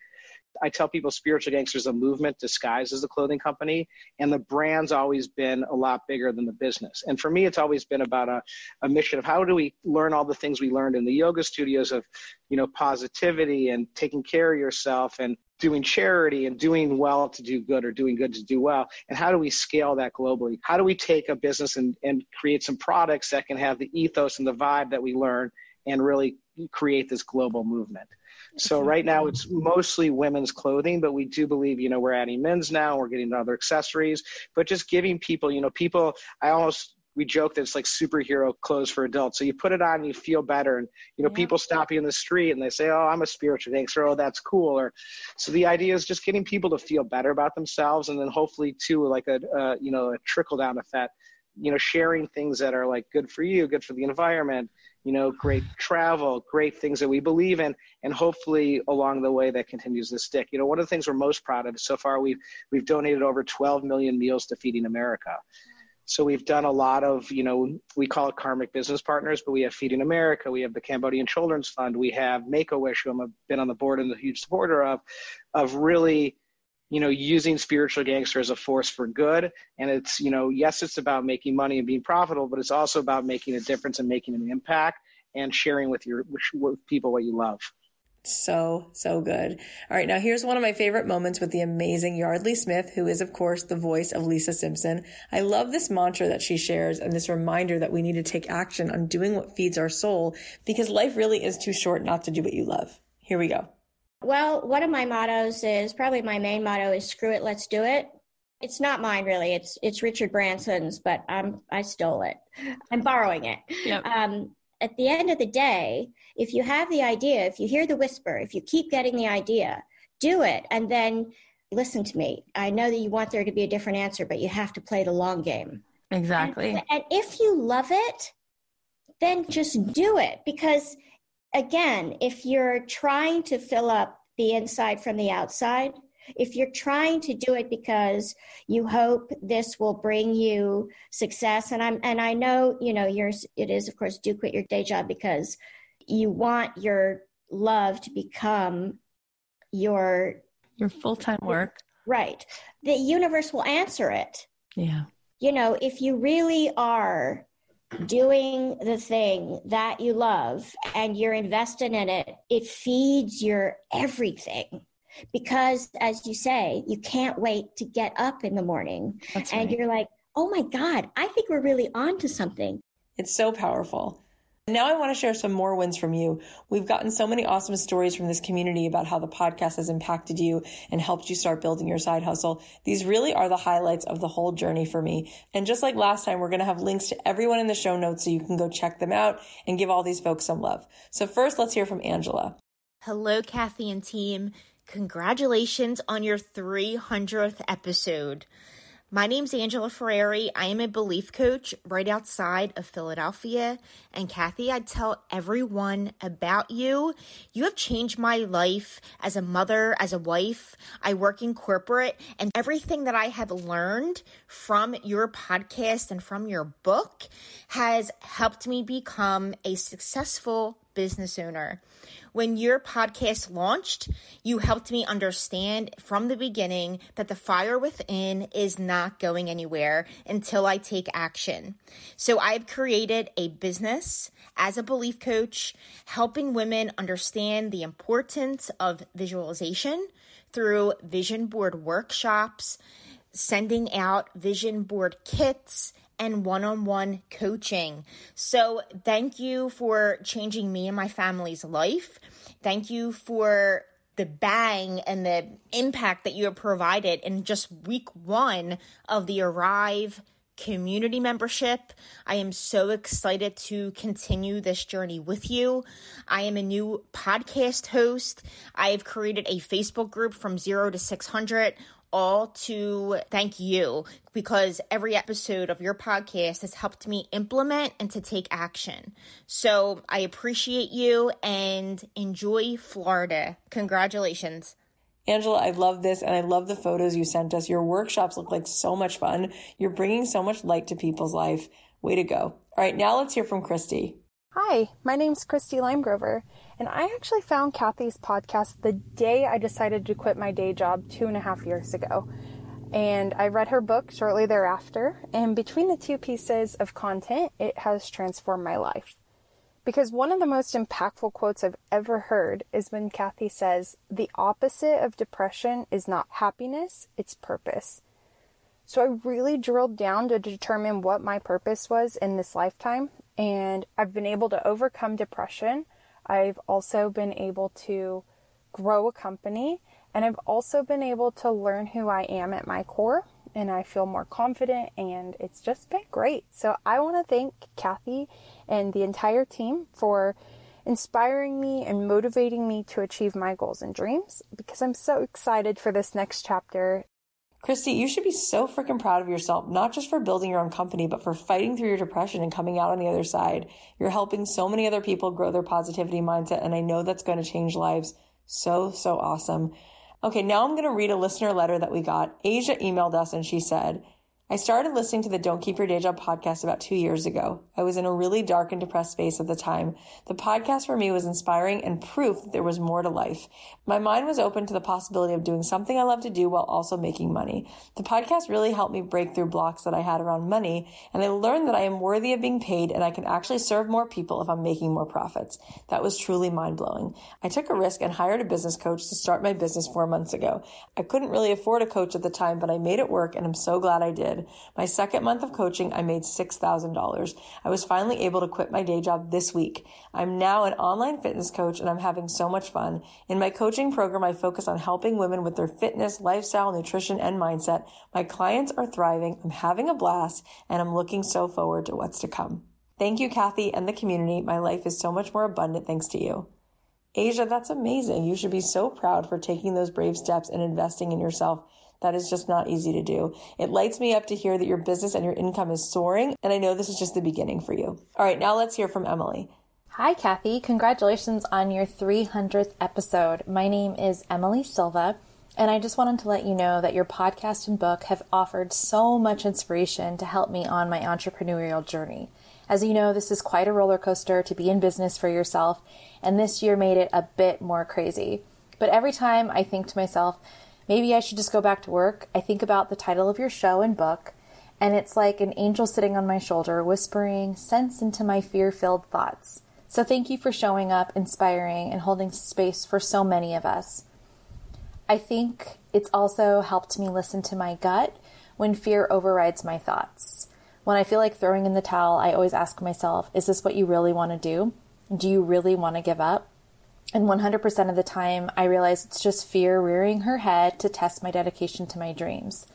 I tell people Spiritual Gangsters a movement disguised as a clothing company, and the brand's always been a lot bigger than the business. And for me, it's always been about a, a mission of how do we learn all the things we learned in the yoga studios of, you know, positivity and taking care of yourself and doing charity and doing well to do good or doing good to do well? And how do we scale that globally? How do we take a business and, and create some products that can have the ethos and the vibe that we learn and really create this global movement? So right now it's mostly women's clothing, but we do believe, you know, we're adding men's now, we're getting other accessories, but just giving people, you know, people, I almost, we joke that it's like superhero clothes for adults. So you put it on, and you feel better. And, you know, yeah. people stop you in the street and they say, oh, I'm a spiritual gangster. Oh, that's cool. Or, so the idea is just getting people to feel better about themselves. And then hopefully too, like a, uh, you know, a trickle down effect, you know, sharing things that are like good for you, good for the environment, you know, great travel, great things that we believe in, and hopefully along the way that continues to stick. You know, one of the things we're most proud of so far we've we've donated over 12 million meals to Feeding America. So we've done a lot of, you know, we call it karmic business partners, but we have Feeding America, we have the Cambodian Children's Fund, we have Make a Wish, who I've been on the board and a huge supporter of, of really you know, using spiritual gangster as a force for good. And it's, you know, yes, it's about making money and being profitable, but it's also about making a difference and making an impact and sharing with your with people what you love. So, so good. All right. Now here's one of my favorite moments with the amazing Yeardley Smith, who is of course the voice of Lisa Simpson. I love this mantra that she shares and this reminder that we need to take action on doing what feeds our soul because life really is too short not to do what you love. Here we go. Well, one of my mottos is probably my main motto is screw it, let's do it. It's not mine really. It's it's Richard Branson's, but I'm I stole it. I'm borrowing it. Yep. Um, at the end of the day, if you have the idea, if you hear the whisper, if you keep getting the idea, do it and then listen to me. I know that you want there to be a different answer, but you have to play the long game. Exactly. And, and if you love it, then just do it because again, if you're trying to fill up the inside from the outside, if you're trying to do it because you hope this will bring you success and i'm and i know you know yours it is of course do quit your day job because you want your love to become your your full-time work. Right. The universe will answer it. Yeah. You know if you really are doing the thing that you love and you're invested in it, it feeds your everything. Because as you say, you can't wait to get up in the morning. That's and right. you're like, oh my God, I think we're really on to something. It's so powerful. Now I want to share some more wins from you. We've gotten so many awesome stories from this community about how the podcast has impacted you and helped you start building your side hustle. These really are the highlights of the whole journey for me. And just like last time, we're going to have links to everyone in the show notes so you can go check them out and give all these folks some love. So first, let's hear from Angela. Hello, Cathy and team. Congratulations on your 300th episode. My name's Angela Ferrari. I am a belief coach right outside of Philadelphia. And Cathy, I tell everyone about you. You have changed my life as a mother, as a wife. I work in corporate and everything that I have learned from your podcast and from your book has helped me become a successful business owner. When your podcast launched, you helped me understand from the beginning that the fire within is not going anywhere until I take action. So I've created a business as a belief coach, helping women understand the importance of visualization through vision board workshops, sending out vision board kits, and one on one coaching. So, thank you for changing me and my family's life. Thank you for the bang and the impact that you have provided in just week one of the Arrive community membership. I am so excited to continue this journey with you. I am a new podcast host. I have created a Facebook group from zero to 600 all to thank you because every episode of your podcast has helped me implement and to take action. So I appreciate you and enjoy Florida. Congratulations. Angela, I love this and I love the photos you sent us. Your workshops look like so much fun. You're bringing so much light to people's life. Way to go. All right, now let's hear from Christy. Hi, my name's Christy Limegrover, and I actually found Cathy's podcast the day I decided to quit my day job two and a half years ago. And I read her book shortly thereafter, and between the two pieces of content, it has transformed my life. Because one of the most impactful quotes I've ever heard is when Cathy says, The opposite of depression is not happiness, it's purpose. So I really drilled down to determine what my purpose was in this lifetime, and I've been able to overcome depression I've also been able to grow a company. And I've also been able to learn who I am at my core and I feel more confident and it's just been great. So I want to thank Cathy and the entire team for inspiring me and motivating me to achieve my goals and dreams because I'm so excited for this next chapter. Christy, you should be so freaking proud of yourself, not just for building your own company, but for fighting through your depression and coming out on the other side. You're helping so many other people grow their positivity mindset, and I know that's going to change lives. So, so awesome. Okay, now I'm going to read a listener letter that we got. Asia emailed us and she said, I started listening to the Don't Keep Your Day Job podcast about two years ago. I was in a really dark and depressed space at the time. The podcast for me was inspiring and proof that there was more to life. My mind was open to the possibility of doing something I love to do while also making money. The podcast really helped me break through blocks that I had around money, and I learned that I am worthy of being paid and I can actually serve more people if I'm making more profits. That was truly mind blowing. I took a risk and hired a business coach to start my business four months ago. I couldn't really afford a coach at the time, but I made it work and I'm so glad I did. My second month of coaching, I made $6,000. I was finally able to quit my day job this week. I'm now an online fitness coach and I'm having so much fun. In my coaching program, I focus on helping women with their fitness, lifestyle, nutrition, and mindset. My clients are thriving. I'm having a blast and I'm looking so forward to what's to come. Thank you, Cathy and the community. My life is so much more abundant thanks to you. Asia, that's amazing. You should be so proud for taking those brave steps and investing in yourself. That is just not easy to do. It lights me up to hear that your business and your income is soaring, and I know this is just the beginning for you. All right, now let's hear from Emily. Hi, Cathy. Congratulations on your 300th episode. My name is Emily Silva, and I just wanted to let you know that your podcast and book have offered so much inspiration to help me on my entrepreneurial journey. As you know, this is quite a roller coaster to be in business for yourself, and this year made it a bit more crazy. But every time I think to myself, maybe I should just go back to work. I think about the title of your show and book, and it's like an angel sitting on my shoulder, whispering sense into my fear filled thoughts. So thank you for showing up, inspiring, and holding space for so many of us. I think it's also helped me listen to my gut when fear overrides my thoughts. When I feel like throwing in the towel, I always ask myself, is this what you really want to do? Do you really want to give up? And 100% of the time, I realize it's just fear rearing her head to test my dedication to my dreams.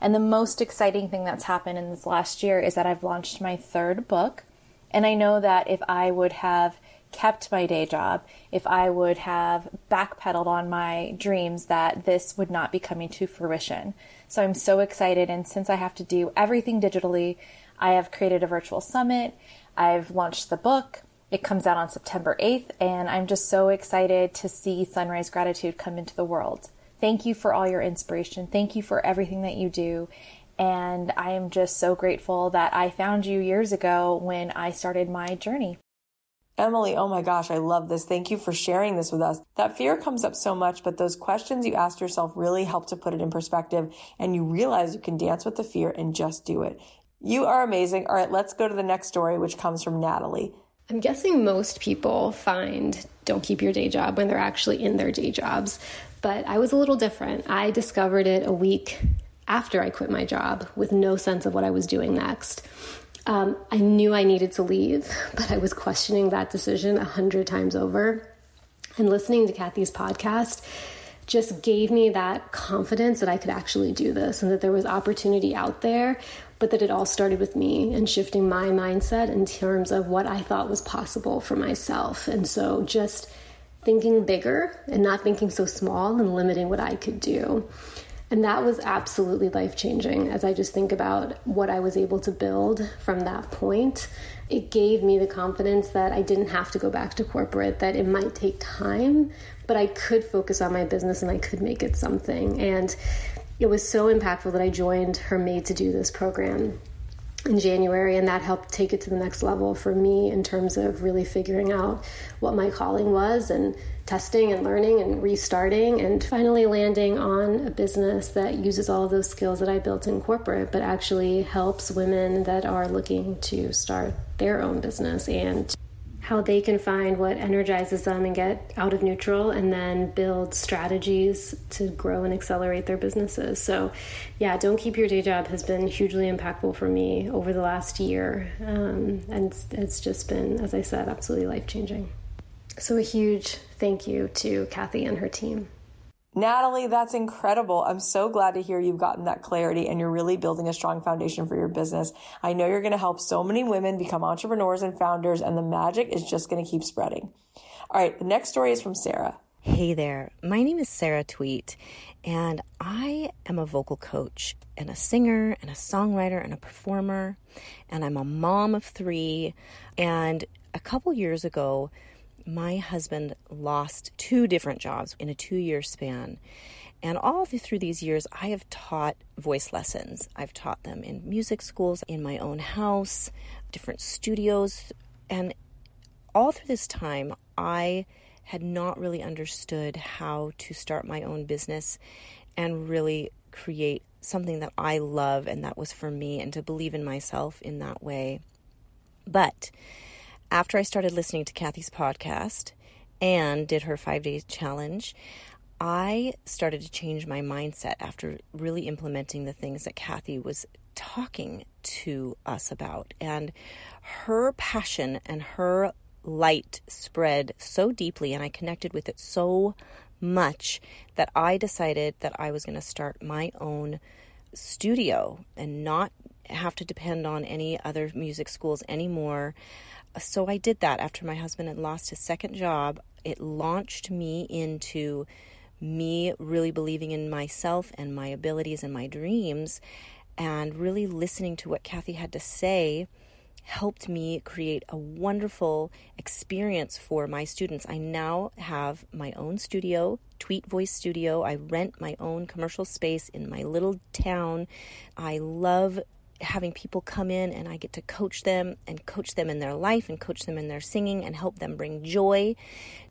And the most exciting thing that's happened in this last year is that I've launched my third book. And I know that if I would have kept my day job, if I would have backpedaled on my dreams, that this would not be coming to fruition. So I'm so excited. And since I have to do everything digitally, I have created a virtual summit. I've launched the book. It comes out on September 8th, and I'm just so excited to see Sunrise Gratitude come into the world. Thank you for all your inspiration. Thank you for everything that you do. And I am just so grateful that I found you years ago when I started my journey. Emily, oh my gosh, I love this. Thank you for sharing this with us. That fear comes up so much, but those questions you ask yourself really help to put it in perspective and you realize you can dance with the fear and just do it. You are amazing. All right, let's go to the next story, which comes from Natalie. I'm guessing most people find don't keep your day job when they're actually in their day jobs, but I was a little different. I discovered it a week after I quit my job with no sense of what I was doing next. Um, I knew I needed to leave, but I was questioning that decision a hundred times over. And listening to Cathy's podcast just gave me that confidence that I could actually do this and that there was opportunity out there but that it all started with me and shifting my mindset in terms of what I thought was possible for myself. And so just thinking bigger and not thinking so small and limiting what I could do. And that was absolutely life changing as I just think about what I was able to build from that point. It gave me the confidence that I didn't have to go back to corporate, that it might take time, but I could focus on my business and I could make it something. And it was so impactful that I joined her Made to Do This program in January, and that helped take it to the next level for me in terms of really figuring out what my calling was and testing and learning and restarting and finally landing on a business that uses all of those skills that I built in corporate but actually helps women that are looking to start their own business and how they can find what energizes them and get out of neutral and then build strategies to grow and accelerate their businesses. So, yeah, Don't Keep Your Day Job has been hugely impactful for me over the last year. Um, and it's, it's just been, as I said, absolutely life changing. So, a huge thank you to Cathy and her team. Natalie, that's incredible. I'm so glad to hear you've gotten that clarity and you're really building a strong foundation for your business. I know you're going to help so many women become entrepreneurs and founders, and the magic is just going to keep spreading. All right, the next story is from Sarah. Hey there, my name is Sarah Tweet, and I am a vocal coach and a singer and a songwriter and a performer, and I'm a mom of three. And a couple years ago, my husband lost two different jobs in a two year span. And all through these years, I have taught voice lessons. I've taught them in music schools, in my own house, different studios. And all through this time, I had not really understood how to start my own business and really create something that I love and that was for me and to believe in myself in that way. But after I started listening to Cathy's podcast and did her five days challenge, I started to change my mindset after really implementing the things that Cathy was talking to us about. And her passion and her light spread so deeply, and I connected with it so much that I decided that I was going to start my own studio and not have to depend on any other music schools anymore so I did that after my husband had lost his second job. It launched me into me really believing in myself and my abilities and my dreams, and really listening to what Cathy had to say helped me create a wonderful experience for my students. I now have my own studio, Tweet Voice Studio. I rent my own commercial space in my little town. I love having people come in and I get to coach them and coach them in their life and coach them in their singing and help them bring joy.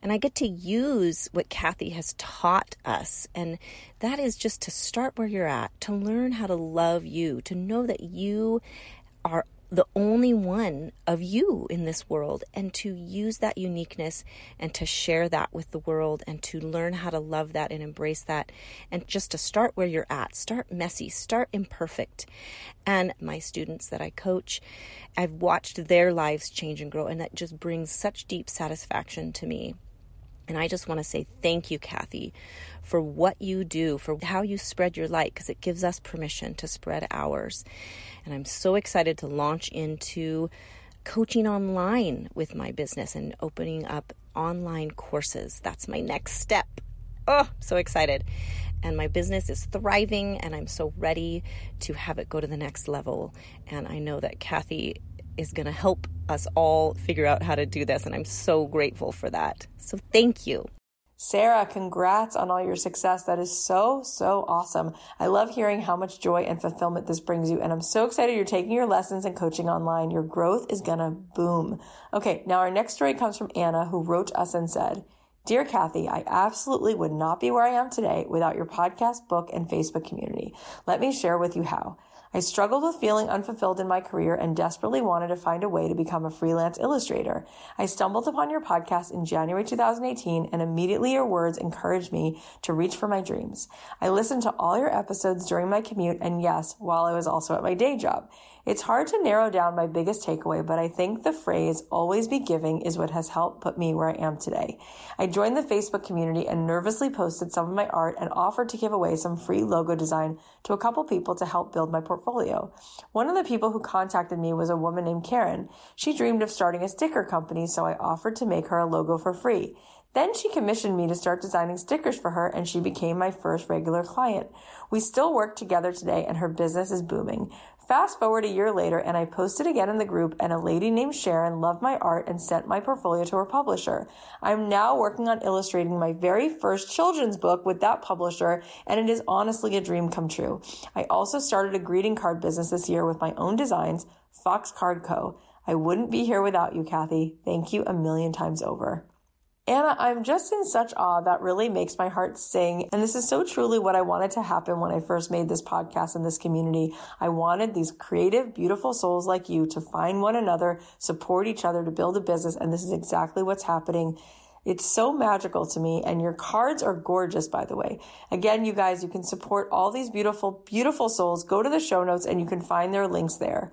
And I get to use what Cathy has taught us. And that is just to start where you're at, to learn how to love you, to know that you are the only one of you in this world and to use that uniqueness and to share that with the world and to learn how to love that and embrace that. And just to start where you're at start messy start imperfect. And my students that I coach I've watched their lives change and grow and that just brings such deep satisfaction to me and I just want to say thank you, Cathy, for what you do, for how you spread your light, because it gives us permission to spread ours. And I'm so excited to launch into coaching online with my business and opening up online courses. That's my next step. Oh, so excited. And my business is thriving, and I'm so ready to have it go to the next level. And I know that Cathy is going to help us all figure out how to do this. And I'm so grateful for that. So thank you. Sarah, congrats on all your success. That is so, so awesome. I love hearing how much joy and fulfillment this brings you. And I'm so excited you're taking your lessons and coaching online. Your growth is going to boom. Okay. Now our next story comes from Anna who wrote us and said, Dear Cathy, I absolutely would not be where I am today without your podcast, book, and Facebook community. Let me share with you how. I struggled with feeling unfulfilled in my career and desperately wanted to find a way to become a freelance illustrator. I stumbled upon your podcast in January 2018 and immediately your words encouraged me to reach for my dreams. I listened to all your episodes during my commute and yes, while I was also at my day job. It's hard to narrow down my biggest takeaway, but I think the phrase always be giving is what has helped put me where I am today. I joined the Facebook community and nervously posted some of my art and offered to give away some free logo design to a couple people to help build my portfolio. One of the people who contacted me was a woman named Karen. She dreamed of starting a sticker company, so I offered to make her a logo for free. Then she commissioned me to start designing stickers for her and she became my first regular client. We still work together today and her business is booming. Fast forward a year later and I posted again in the group and a lady named Sharon loved my art and sent my portfolio to her publisher. I'm now working on illustrating my very first children's book with that publisher and it is honestly a dream come true. I also started a greeting card business this year with my own designs, Fox Card Co. I wouldn't be here without you, Cathy. Thank you a million times over. Anna, I'm just in such awe that really makes my heart sing. And this is so truly what I wanted to happen when I first made this podcast in this community. I wanted these creative, beautiful souls like you to find one another, support each other to build a business. And this is exactly what's happening. It's so magical to me. And your cards are gorgeous, by the way. Again, you guys, you can support all these beautiful, beautiful souls. Go to the show notes and you can find their links there.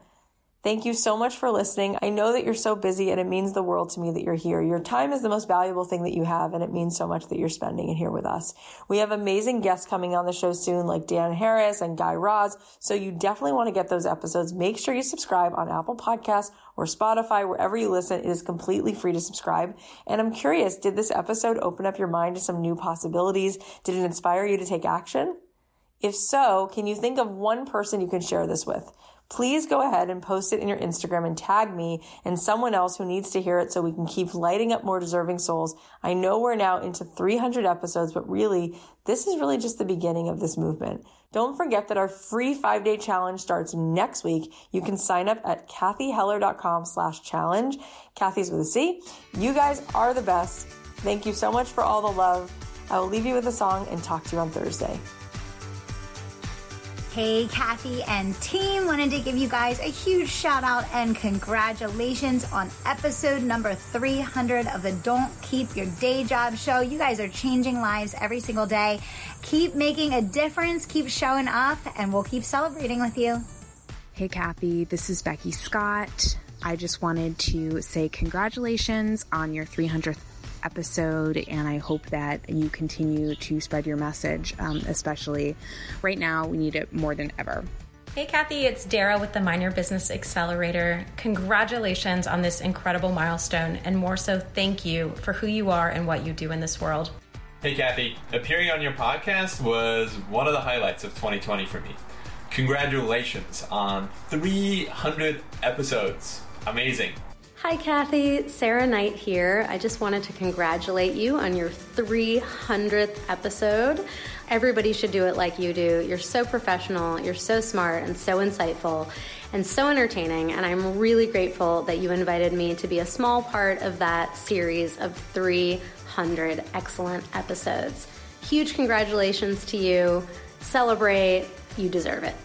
Thank you so much for listening. I know that you're so busy and it means the world to me that you're here. Your time is the most valuable thing that you have and it means so much that you're spending it here with us. We have amazing guests coming on the show soon like Dan Harris and Guy Raz. So you definitely want to get those episodes. Make sure you subscribe on Apple Podcasts or Spotify, wherever you listen. It is completely free to subscribe. And I'm curious, did this episode open up your mind to some new possibilities? Did it inspire you to take action? If so, can you think of one person you can share this with? Please go ahead and post it in your Instagram and tag me and someone else who needs to hear it so we can keep lighting up more deserving souls. I know we're now into 300 episodes, but really, this is really just the beginning of this movement. Don't forget that our free five day challenge starts next week. You can sign up at cathyheller.com slash challenge. Cathy's with a C. You guys are the best. Thank you so much for all the love. I will leave you with a song and talk to you on Thursday. Hey, Cathy and team, wanted to give you guys a huge shout out and congratulations on episode number 300 of the Don't Keep Your Day Job show. You guys are changing lives every single day. Keep making a difference, keep showing up, and we'll keep celebrating with you. Hey, Cathy, this is Becky Scott. I just wanted to say congratulations on your 300th episode, and I hope that you continue to spread your message, um, especially right now. We need it more than ever. Hey, Cathy, it's Dara with the Minor Business Accelerator. Congratulations on this incredible milestone, and more so, thank you for who you are and what you do in this world. Hey, Cathy, appearing on your podcast was one of the highlights of 2020 for me. Congratulations on 300 episodes. Amazing. Hi, Cathy. Sarah Knight here. I just wanted to congratulate you on your 300th episode. Everybody should do it like you do. You're so professional, you're so smart, and so insightful, and so entertaining. And I'm really grateful that you invited me to be a small part of that series of 300 excellent episodes. Huge congratulations to you. Celebrate. You deserve it.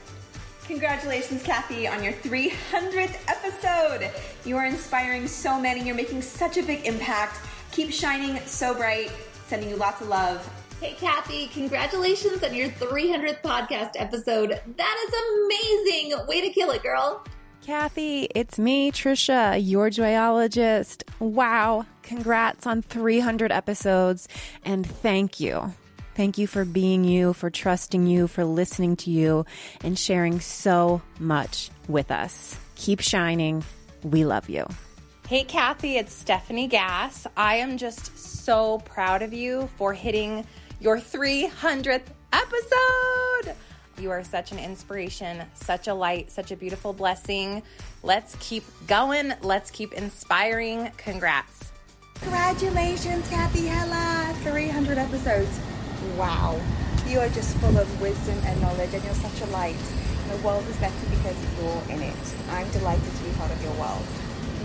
Congratulations, Cathy, on your 300th episode. You are inspiring so many. You're making such a big impact. Keep shining so bright. Sending you lots of love. Hey, Cathy, congratulations on your 300th podcast episode. That is amazing. Way to kill it, girl. Cathy, it's me, Trisha, your joyologist. Wow, congrats on 300 episodes, and thank you Thank you for being you, for trusting you, for listening to you, and sharing so much with us. Keep shining. We love you. Hey, Cathy, it's Stephanie Gass. I am just so proud of you for hitting your 300th episode. You are such an inspiration, such a light, such a beautiful blessing. Let's keep going. Let's keep inspiring. Congrats. Congratulations, Cathy Heller. 300 episodes. Wow. You are just full of wisdom and knowledge, and you're such a light. The world is better because you're in it. I'm delighted to be part of your world.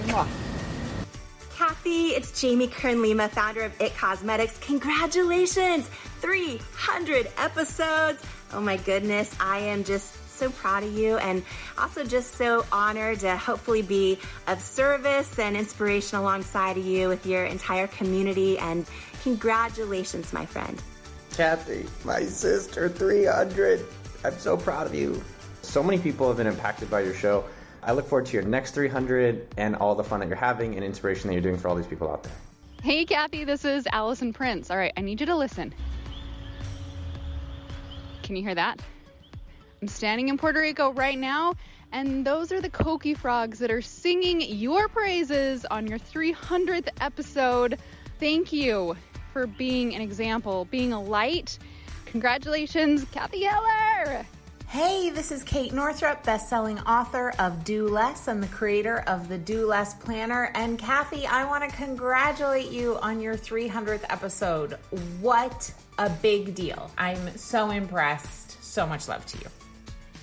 Mwah. Cathy, it's Jamie Kern Lima, founder of It Cosmetics. Congratulations! 300 episodes. Oh my goodness, I am just so proud of you and also just so honored to hopefully be of service and inspiration alongside of you with your entire community. And congratulations, my friend. Cathy, my sister, 300. I'm so proud of you. So many people have been impacted by your show. I look forward to your next 300 and all the fun that you're having and inspiration that you're doing for all these people out there. Hey, Cathy, this is Allison Prince. All right, I need you to listen. Can you hear that? I'm standing in Puerto Rico right now, and those are the Coqui frogs that are singing your praises on your 300th episode. Thank you for being an example, being a light. Congratulations, Cathy Heller! Hey, this is Kate Northrup, best-selling author of Do Less and the creator of the Do Less Planner. And Cathy, I want to congratulate you on your 300th episode. What a big deal. I'm so impressed. So much love to you.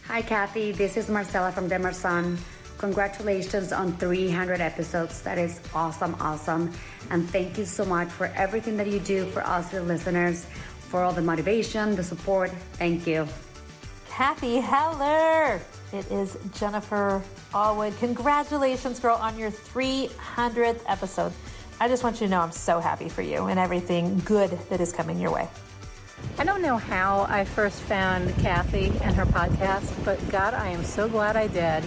Hi, Cathy. This is Marcella from Demerson. Congratulations on 300 episodes. That is awesome, awesome. And thank you so much for everything that you do for us, your listeners, for all the motivation, the support. Thank you. Cathy Heller. It is Jennifer Allwood. Congratulations, girl, on your 300th episode. I just want you to know I'm so happy for you and everything good that is coming your way. I don't know how I first found Cathy and her podcast, but God, I am so glad I did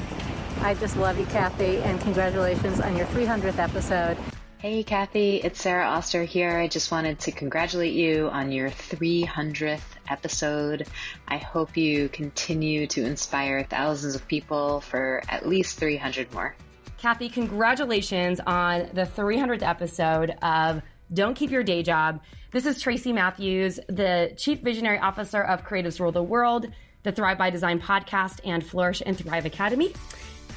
I just love you, Cathy, and congratulations on your 300th episode. Hey, Cathy, it's Sarah Oster here. I just wanted to congratulate you on your 300th episode. I hope you continue to inspire thousands of people for at least 300 more. Cathy, congratulations on the 300th episode of Don't Keep Your Day Job. This is Tracy Matthews, the Chief Visionary Officer of Creatives Rule the World, the Thrive by Design podcast, and Flourish and Thrive Academy.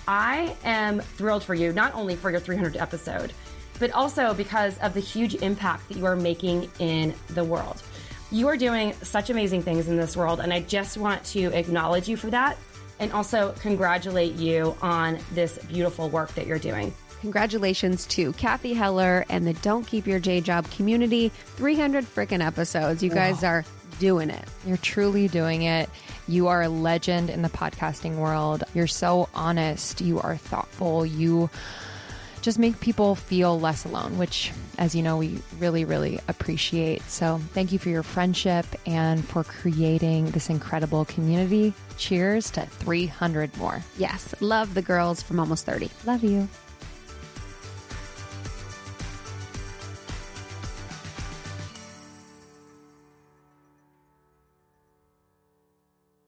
I am thrilled for you, not only for your 300th episode, but also because of the huge impact that you are making in the world. You are doing such amazing things in this world, and I just want to acknowledge you for that and also congratulate you on this beautiful work that you're doing. Congratulations to Cathy Heller and the Don't Keep Your Day Job community. 300 freaking episodes. You guys are doing it. You're truly doing it. You are a legend in the podcasting world. You're so honest. You are thoughtful. You just make people feel less alone, which, as you know, we really, really appreciate. So, thank you for your friendship and for creating this incredible community. Cheers to 300 more. Yes, love the girls from almost 30. Love you.